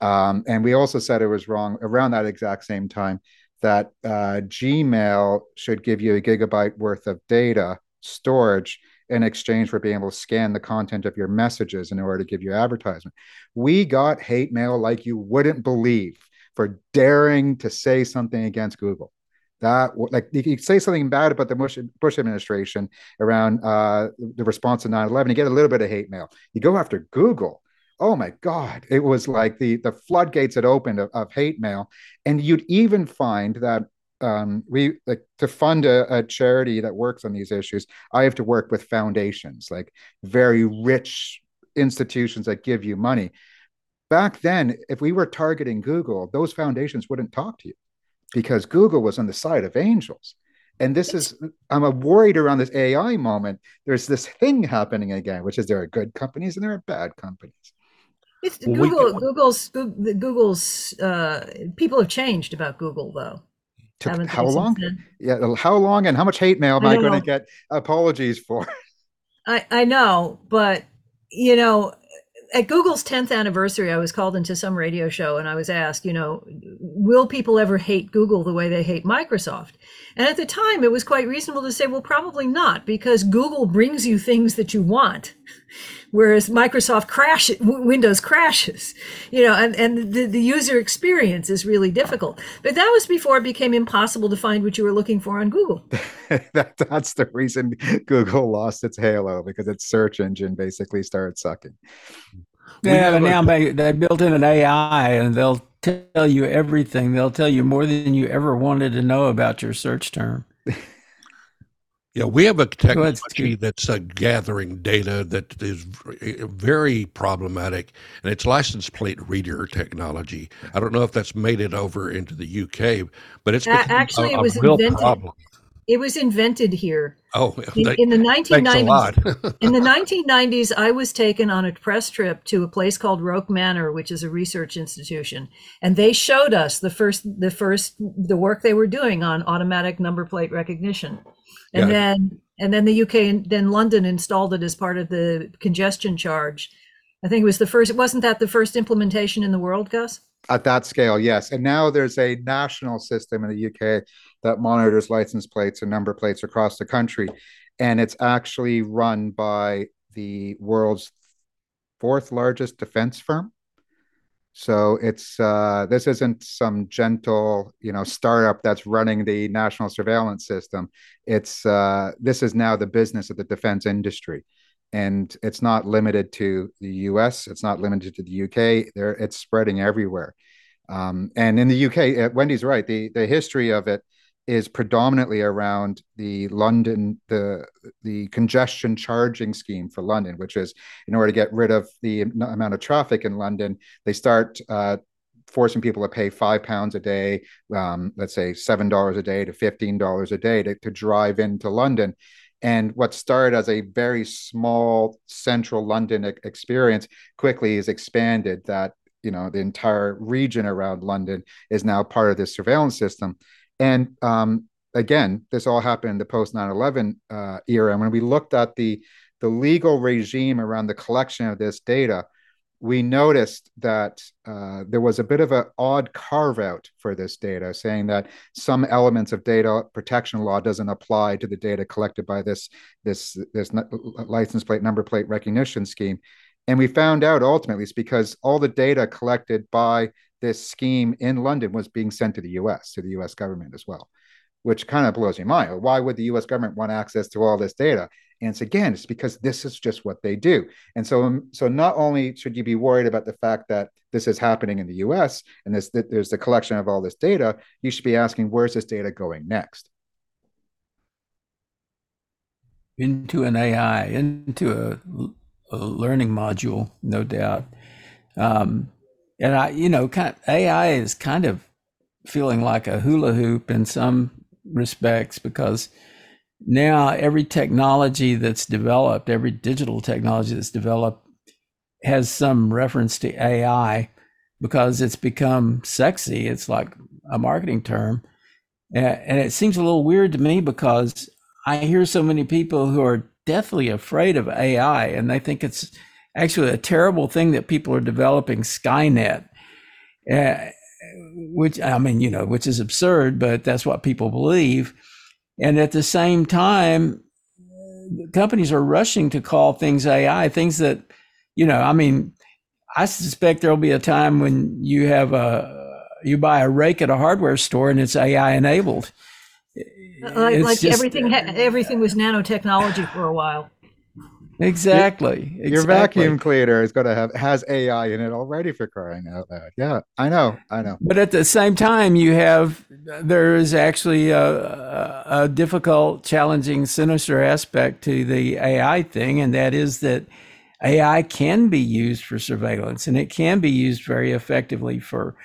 Um, and we also said it was wrong around that exact same time that uh, Gmail should give you a gigabyte worth of data storage in exchange for being able to scan the content of your messages in order to give you advertisement. We got hate mail like you wouldn't believe for daring to say something against Google. That like you could say something bad about the Bush, Bush administration around uh, the response to 9-11, you get a little bit of hate mail. You go after Google, oh my god it was like the the floodgates had opened of, of hate mail and you'd even find that um, we like to fund a, a, charity that works on these issues i have to work with foundations like very rich institutions that give you money back then if we were targeting google those foundations wouldn't talk to you because google was on the side of angels and this is i'm worried around this ai moment there's this thing happening again which is there are good companies and there are bad companies it's Google. We, Google's Google's uh, people have changed about Google though. Took, how long? Yeah, how long and how much hate mail am I, I going to get apologies for? I I know, but you know, at Google's 10th anniversary, I was called into some radio show and I was asked, you know, will people ever hate Google the way they hate Microsoft? And at the time, it was quite reasonable to say, well, probably not, because Google brings you things that you want, whereas Microsoft crashes, Windows crashes, you know, and, and the, the user experience is really difficult. But that was before it became impossible to find what you were looking for on Google. (laughs) that, that's the reason Google lost its halo, because its search engine basically started sucking. Yeah, but now they, they built in an AI and they'll tell you everything. They'll tell you more than you ever wanted to know about your search term. (laughs) Yeah, we have a technology that's uh, gathering data that is very problematic, and it's license plate reader technology. I don't know if that's made it over into the UK, but it's actually a, it was invented. problem. It was invented here. Oh, in, they, in the 1990s. (laughs) in the 1990s, I was taken on a press trip to a place called Roke Manor, which is a research institution, and they showed us the first, the first, the work they were doing on automatic number plate recognition, and yeah. then, and then the UK, and then London installed it as part of the congestion charge. I think it was the first. Wasn't that the first implementation in the world, Gus? At that scale, yes. And now there's a national system in the UK that monitors license plates and number plates across the country. And it's actually run by the world's fourth largest defense firm. So it's uh, this isn't some gentle, you know, startup that's running the national surveillance system. It's uh, this is now the business of the defense industry, and it's not limited to the U.S. It's not limited to the U.K. There, it's spreading everywhere. Um, and in the UK, uh, Wendy's right. The the history of it is predominantly around the London the the congestion charging scheme for London, which is in order to get rid of the amount of traffic in London, they start uh, forcing people to pay five pounds a day, um, let's say seven dollars a day to fifteen dollars a day to, to drive into London. And what started as a very small central London experience quickly is expanded that you know the entire region around London is now part of this surveillance system. And um, again, this all happened in the post 9/11 uh, era. And when we looked at the the legal regime around the collection of this data, we noticed that uh, there was a bit of an odd carve out for this data, saying that some elements of data protection law doesn't apply to the data collected by this this this license plate number plate recognition scheme. And we found out ultimately it's because all the data collected by this scheme in London was being sent to the US, to the US government as well, which kind of blows your mind. Why would the US government want access to all this data? And it's again, it's because this is just what they do. And so, um, so not only should you be worried about the fact that this is happening in the US and this, that there's the collection of all this data, you should be asking, where's this data going next? Into an AI, into a a learning module, no doubt. Um, and I, you know, kind of, AI is kind of feeling like a hula hoop in some respects because now every technology that's developed, every digital technology that's developed, has some reference to AI because it's become sexy. It's like a marketing term. And it seems a little weird to me because I hear so many people who are deathly afraid of AI, and they think it's actually a terrible thing that people are developing Skynet. Uh, which I mean, you know, which is absurd, but that's what people believe. And at the same time, companies are rushing to call things AI, things that, you know, I mean, I suspect there'll be a time when you have a you buy a rake at a hardware store and it's AI enabled. Like, like just, everything, everything was nanotechnology for a while. Exactly, exactly. Your vacuum cleaner is going to have has AI in it already for crying out loud. Yeah, I know, I know. But at the same time, you have there is actually a, a difficult, challenging, sinister aspect to the AI thing, and that is that AI can be used for surveillance, and it can be used very effectively for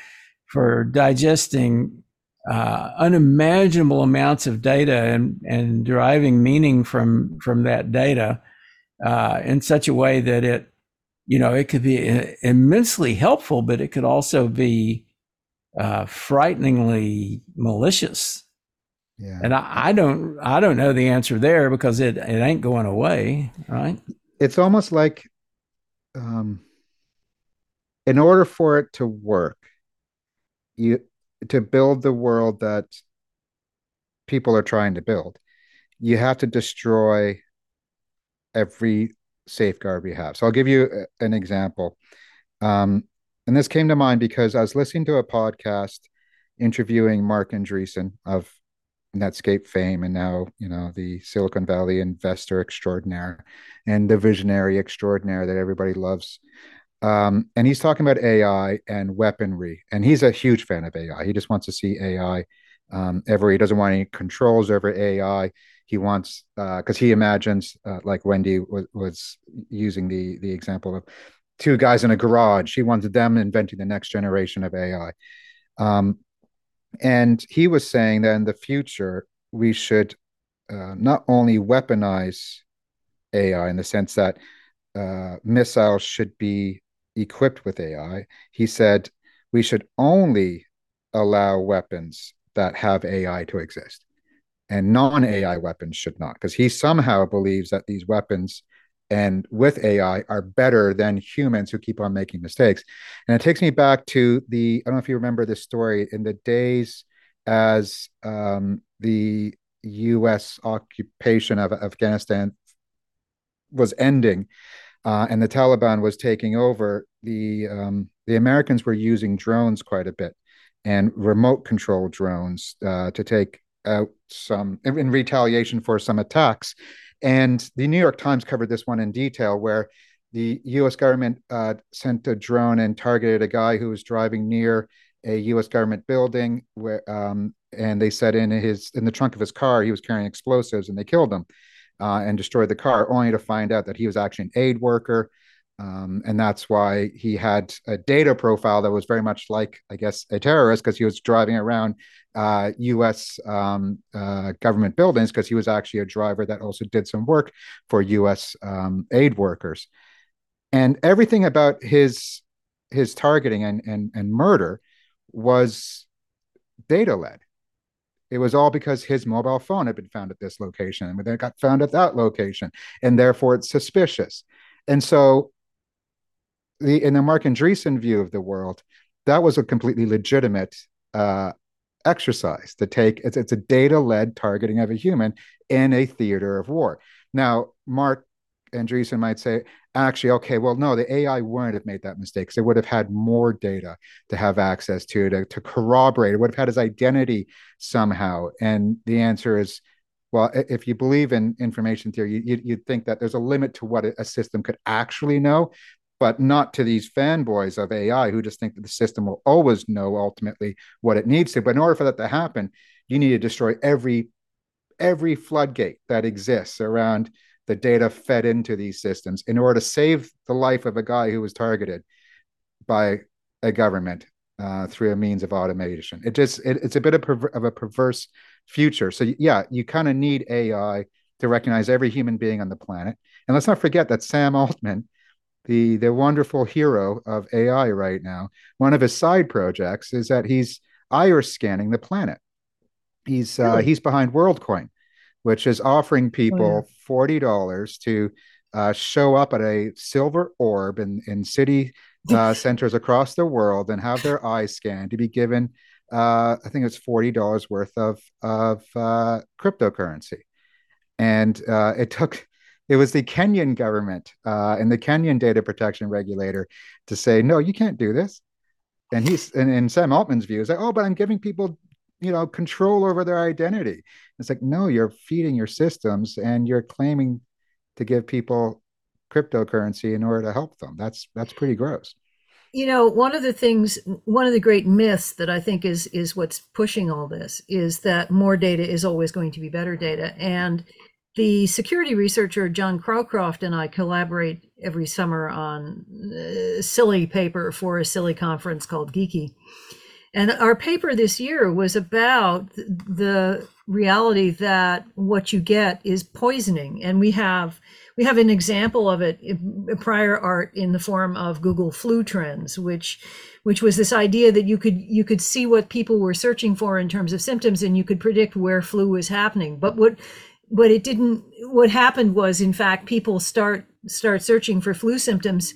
for digesting uh, unimaginable amounts of data and, and deriving meaning from from that data uh, in such a way that it you know it could be immensely helpful but it could also be uh, frighteningly malicious yeah. and I, I, don't i don't know the answer there because it, it ain't going away right it's almost like um, in order for it to work you to build the world that people are trying to build, you have to destroy every safeguard we have. So I'll give you an example. Um, and this came to mind because I was listening to a podcast interviewing Marc Andreessen of Netscape fame and now, you know, the Silicon Valley investor extraordinaire and the visionary extraordinaire that everybody loves. Um, and he's talking about AI and weaponry, and he's a huge fan of AI. He just wants to see AI um, ever. He doesn't want any controls over AI. He wants because uh, he imagines, uh, like Wendy was, was using the the example of two guys in a garage. He wanted them inventing the next generation of AI. Um, and he was saying that in the future we should uh, not only weaponize AI in the sense that uh, missiles should be equipped with AI, he said we should only allow weapons that have AI to exist and non AI weapons should not, because he somehow believes that these weapons and with AI are better than humans who keep on making mistakes. And it takes me back to the, I don't know if you remember this story in the days as um, the US occupation of Afghanistan was ending uh, and the Taliban was taking over, the um, the Americans were using drones quite a bit and remote control drones uh, to take out some in retaliation for some attacks. And the New York Times covered this one in detail, where the U.S. government uh, sent a drone and targeted a guy who was driving near a U.S. government building, where um, and they said in his in the trunk of his car he was carrying explosives, and they killed him uh, and destroyed the car, only to find out that he was actually an aid worker. Um, and that's why he had a data profile that was very much like, I guess, a terrorist because he was driving around uh, U.S. Um, uh, government buildings because he was actually a driver that also did some work for U.S. Um, aid workers. And everything about his his targeting and and, and murder was data led. It was all because his mobile phone had been found at this location and then it got found at that location, and therefore it's suspicious. And so the in the Marc Andreessen view of the world, that was a completely legitimate uh, exercise to take. It's, it's a data led targeting of a human in a theater of war. Now, Marc Andreessen might say, actually, okay, well, no, the AI wouldn't have made that mistake it would have had more data to have access to, to, to corroborate. It would have had his identity somehow. And the answer is, well, if you believe in information theory, you, would think that there's a limit to what a system could actually know but not to these fanboys of AI who just think that the system will always know ultimately what it needs to. But in order for that to happen, you need to destroy every every floodgate that exists around the data fed into these systems in order to save the life of a guy who was targeted by a government uh, through a means of automation. It just it, it's a bit of, perver- of a perverse future. So yeah, you kind of need AI to recognize every human being on the planet. And let's not forget that Sam Altman the the wonderful hero of AI right now, one of his side projects is that he's iris scanning the planet. He's uh, he's behind WorldCoin, which is offering people oh, yeah. forty dollars to uh, show up at a silver orb in in city uh, (laughs) centers across the world and have their eyes scanned to be given. Uh, I think it's forty dollars worth of of uh, cryptocurrency, and uh, it took it was the Kenyan government uh, and the Kenyan data protection regulator to say, no, you can't do this. And he's and in Sam Altman's view is like, oh, but I'm giving people, you know, control over their identity. It's like, no, you're feeding your systems and you're claiming to give people cryptocurrency in order to help them. That's that's pretty gross. You know, one of the things, one of the great myths that I think is is what's pushing all this is that more data is always going to be better data, and the security researcher John Crowcroft and I collaborate every summer on a silly paper for a silly conference called GikII. And our paper this year was about the reality that what you get is poisoning. And we have we have an example of it prior art in the form of Google flu trends, which which was this idea that you could you could see what people were searching for in terms of symptoms and you could predict where flu was happening. But what what it didn't what happened was in fact people start start searching for flu symptoms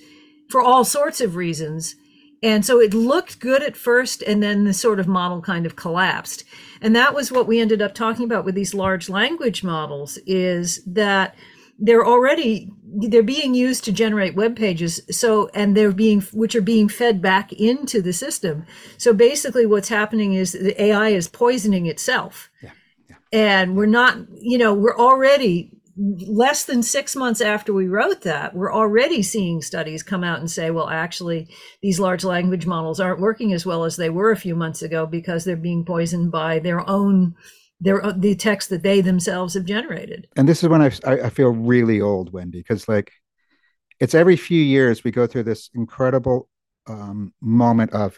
for all sorts of reasons. And so it looked good at first and then the sort of model kind of collapsed. And that was what we ended up talking about with these large language models is that they're already they're being used to generate web pages so and they're being which are being fed back into the system. So basically what's happening is the ai is poisoning itself. Yeah and we're not you know we're already less than six months after we wrote that we're already seeing studies come out and say well actually these large language models aren't working as well as they were a few months ago because they're being poisoned by their own their the text that they themselves have generated. And this is when i, I feel really old wendy because like it's every few years we go through this incredible um, moment of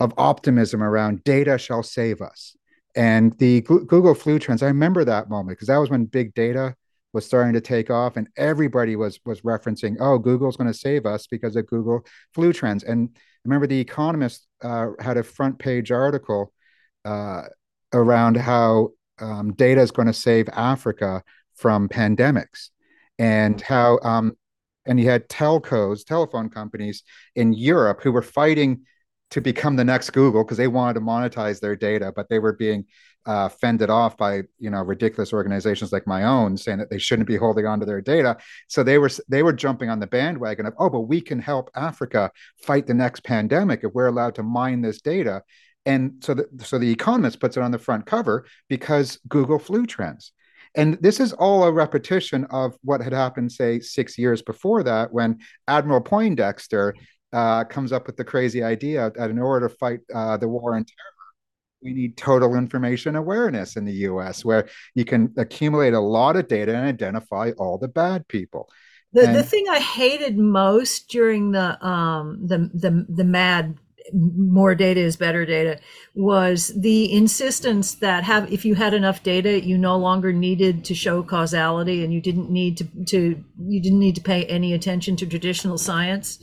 of optimism around data shall save us and the Google flu trends, I remember that moment because that was when big data was starting to take off, and everybody was was referencing, "Oh, Google's going to save us because of Google flu trends." And I remember the Economist uh, had a front page article uh, around how um, data is going to save Africa from pandemics, and how um, and you had telcos, telephone companies in Europe who were fighting to become the next Google because they wanted to monetize their data, but they were being uh, fended off by you know ridiculous organizations like my own saying that they shouldn't be holding on to their data. So they were they were jumping on the bandwagon of oh but we can help africa fight the next pandemic if we're allowed to mine this data. And so the, so the economist puts it on the front cover because google flu trends. And this is all a repetition of what had happened say six years before that when admiral poindexter uh, comes up with the crazy idea that in order to fight uh, the war on terror we need total information awareness in the US, where you can accumulate a lot of data and identify all the bad people. The, and, the thing I hated most during the um, the the the mad more data is better data was the insistence that have if you had enough data you no longer needed to show causality and you didn't need to, to you didn't need to pay any attention to traditional science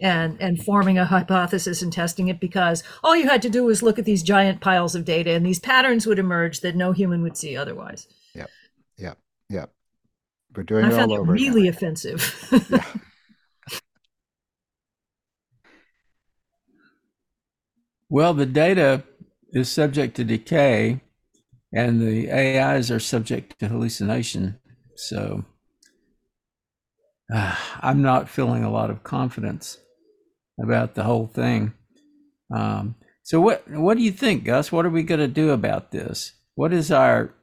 and and forming a hypothesis and testing it because all you had to do was look at these giant piles of data and these patterns would emerge that no human would see otherwise. Yep. Yep. Yep. We're doing I it found all it over. Really again. offensive. (laughs) yeah. Well, the data is subject to decay and the AIs are subject to hallucination. So uh, (sighs) I'm not feeling a lot of confidence about the whole thing. Um, so what what do you think, Gus? What are we going to do about this? What is our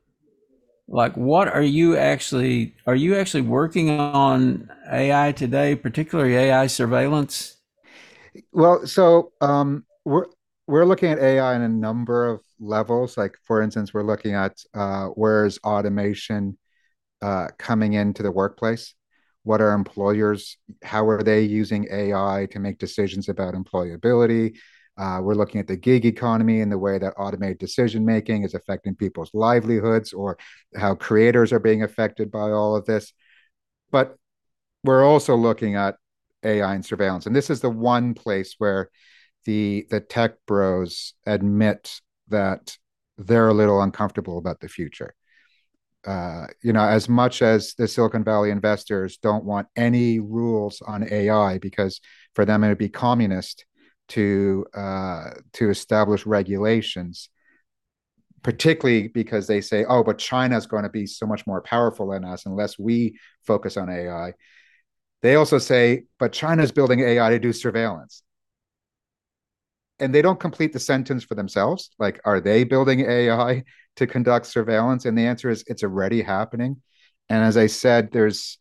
like? What are you actually are you actually working on AI today, particularly AI surveillance? Well, so um, we're we're looking at AI in a number of levels. Like for instance, we're looking at uh, where's automation uh, coming into the workplace what are employers how are they using ai to make decisions about employability? Uh, we're looking at the gig economy and the way that automated decision making is affecting people's livelihoods or how creators are being affected by all of this. But we're also looking at ai and surveillance. And this is the one place where the the tech bros admit that they're a little uncomfortable about the future uh, you know, as much as the Silicon Valley investors don't want any rules on AI because for them it would be communist to uh, to establish regulations, particularly because they say, oh, but China is going to be so much more powerful than us unless we focus on AI. They also say, but China is building AI to do surveillance. And they don't complete the sentence for themselves. Like, are they building AI to conduct surveillance? And the answer is it's already happening. And as I said, there's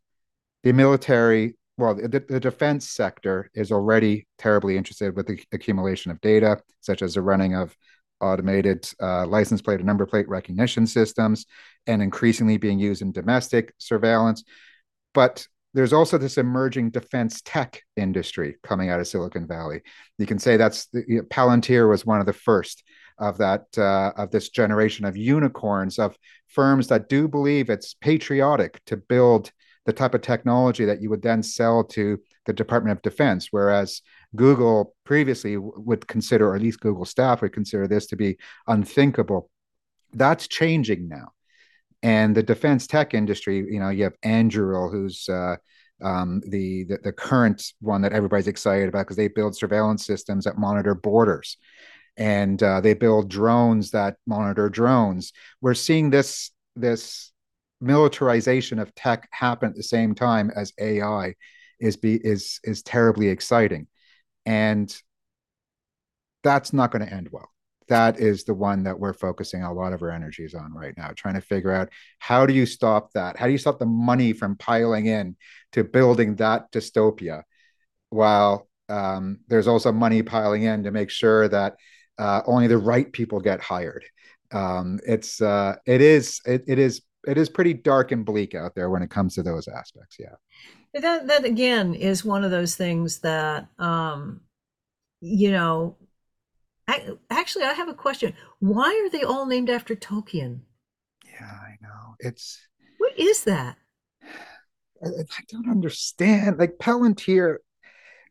the military, well, the, the defense sector is already terribly interested with the accumulation of data, such as the running of automated uh, license plate and number plate recognition systems, and increasingly being used in domestic surveillance. But there's also this emerging defense tech industry coming out of Silicon Valley. You can say that's you know, Palantir was one of the first of that uh, of this generation of unicorns of firms that do believe it's patriotic to build the type of technology that you would then sell to the Department of Defense, whereas Google previously would consider, or at least Google staff would consider this to be unthinkable. That's changing now. And the defense tech industry, you know, you have Anduril, who's uh, um, the, the, the current one that everybody's excited about because they build surveillance systems that monitor borders and uh, they build drones that monitor drones. We're seeing this this militarization of tech happen at the same time as AI is be is is terribly exciting, and that's not going to end well. That is the one that we're focusing a lot of our energies on right now, trying to figure out how do you stop that? How do you stop the money from piling in to building that dystopia, while um, there's also money piling in to make sure that uh, only the right people get hired. Um, it's uh, it is it, it is it is pretty dark and bleak out there when it comes to those aspects. Yeah. That that again is one of those things that um, you know. I, actually, I have a question. Why are they all named after Tolkien? Yeah, I know. It's what is that? (sighs) I, I don't understand. Like Palantir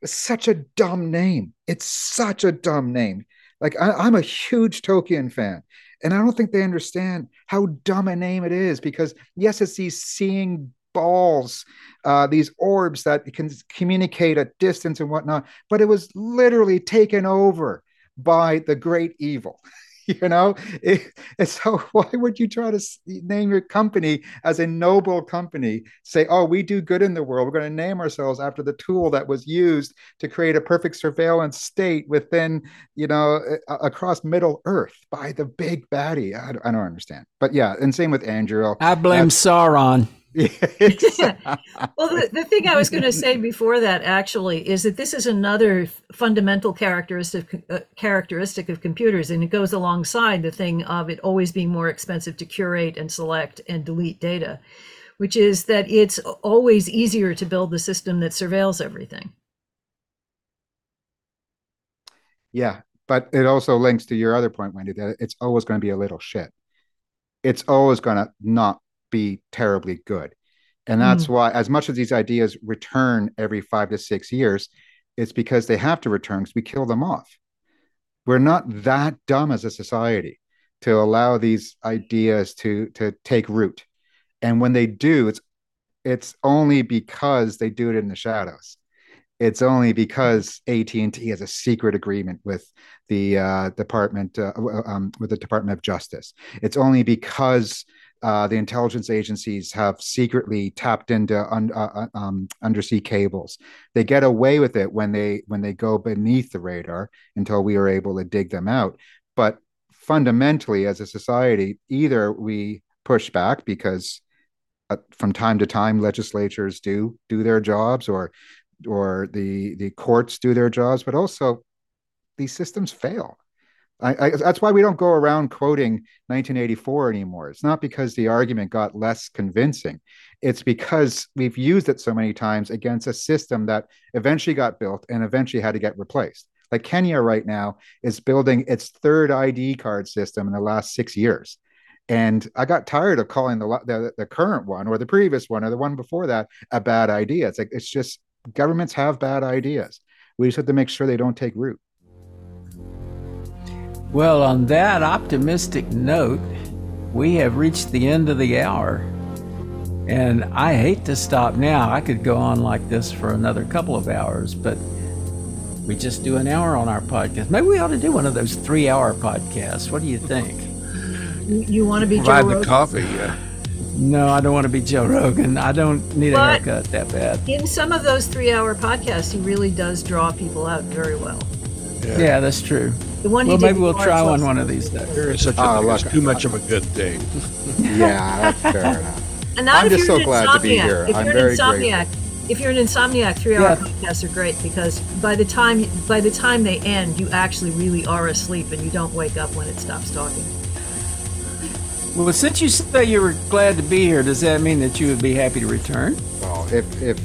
is such a dumb name. It's such a dumb name. Like I, am a huge Tolkien fan, and I don't think they understand how dumb a name it is. Because yes, it's these seeing balls, uh, these orbs that can communicate at distance and whatnot, but it was literally taken over by the great evil. (laughs) you know? It, so (laughs) why would you try to name your company as a noble company? Say oh we do good in the world. We're going to name ourselves after the tool that was used to create a perfect surveillance state within you know across middle earth by the big baddie. I, I don't understand. But yeah and same with Anduril. I blame uh, sauron (laughs) (laughs) well, the, the thing I was going to say before that actually is that this is another fundamental characteristic uh, characteristic of computers, and it goes alongside the thing of it always being more expensive to curate and select and delete data, which is that it's always easier to build the system that surveils everything. Yeah, but it also links to your other point, Wendy, that it's always going to be a little shit. It's always going to not be terribly good. And that's mm. why, as much as these ideas return every five to six years, it's because they have to return because we kill them off. We're not that dumb as a society to allow these ideas to to take root. And when they do, it's it's only because they do it in the shadows. It's only because AT and T has a secret agreement with the uh, Department uh, um, with the Department of Justice. It's only because uh, the intelligence agencies have secretly tapped into un, uh, uh, um, undersea cables. They get away with it when they when they go beneath the radar until we are able to dig them out. But fundamentally, as a society, either we push back because uh, from time to time legislatures do do their jobs, or or the the courts do their jobs, but also these systems fail. I, I, that's why we don't go around quoting 1984 anymore. It's not because the argument got less convincing. It's because we've used it so many times against a system that eventually got built and eventually had to get replaced. Like Kenya right now is building its third ID card system in the last six years. And I got tired of calling the, the, the current one or the previous one or the one before that a bad idea. It's like it's just governments have bad ideas. We just have to make sure they don't take root. Well, on that optimistic note, we have reached the end of the hour. And I hate to stop now. I could go on like this for another couple of hours, but we just do an hour on our podcast. Maybe we ought to do one of those three hour podcasts. What do you think? You, you want to be Provide Joe the Rogan? coffee, yeah. No, I don't want to be Joe Rogan. I don't need but a haircut that bad. In some of those three hour podcasts, he really does draw people out very well. Yeah, yeah that's true. The one well, maybe we'll try one one of these days. There is such a oh, ah, thing too much of a good thing. (laughs) yeah, (laughs) that's fair enough. And not I'm just so glad to be here. If I'm you're very an insomniac, grateful. if you're an insomniac, three-hour yeah. podcasts are great because by the time by the time they end, you actually really are asleep and you don't wake up when it stops talking. Well, since you say you were glad to be here, does that mean that you would be happy to return? Well, if if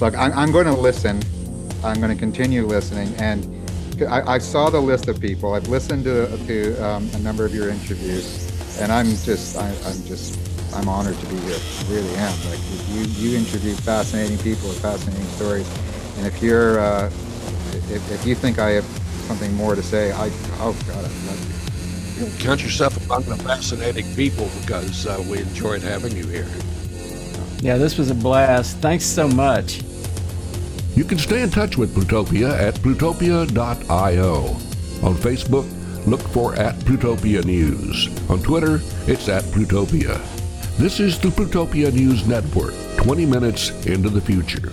look, I'm, I'm going to listen. I'm going to continue listening and I, I, saw the list of people. I've listened to, to um, a number of your interviews, and I'm just, I, am just, I'm honored to be here. I really am. Like you, you interview fascinating people with fascinating stories, and if you're, uh, if, if you think I have something more to say, I, oh God, I'd love to. Count yourself among the fascinating people because uh, we enjoyed having you here. Yeah, this was a blast. Thanks so much. You can stay in touch with Plutopia at plutopia.io. On Facebook, look for at Plutopia News. On Twitter, it's at Plutopia. This is the Plutopia News Network, 20 minutes into the future.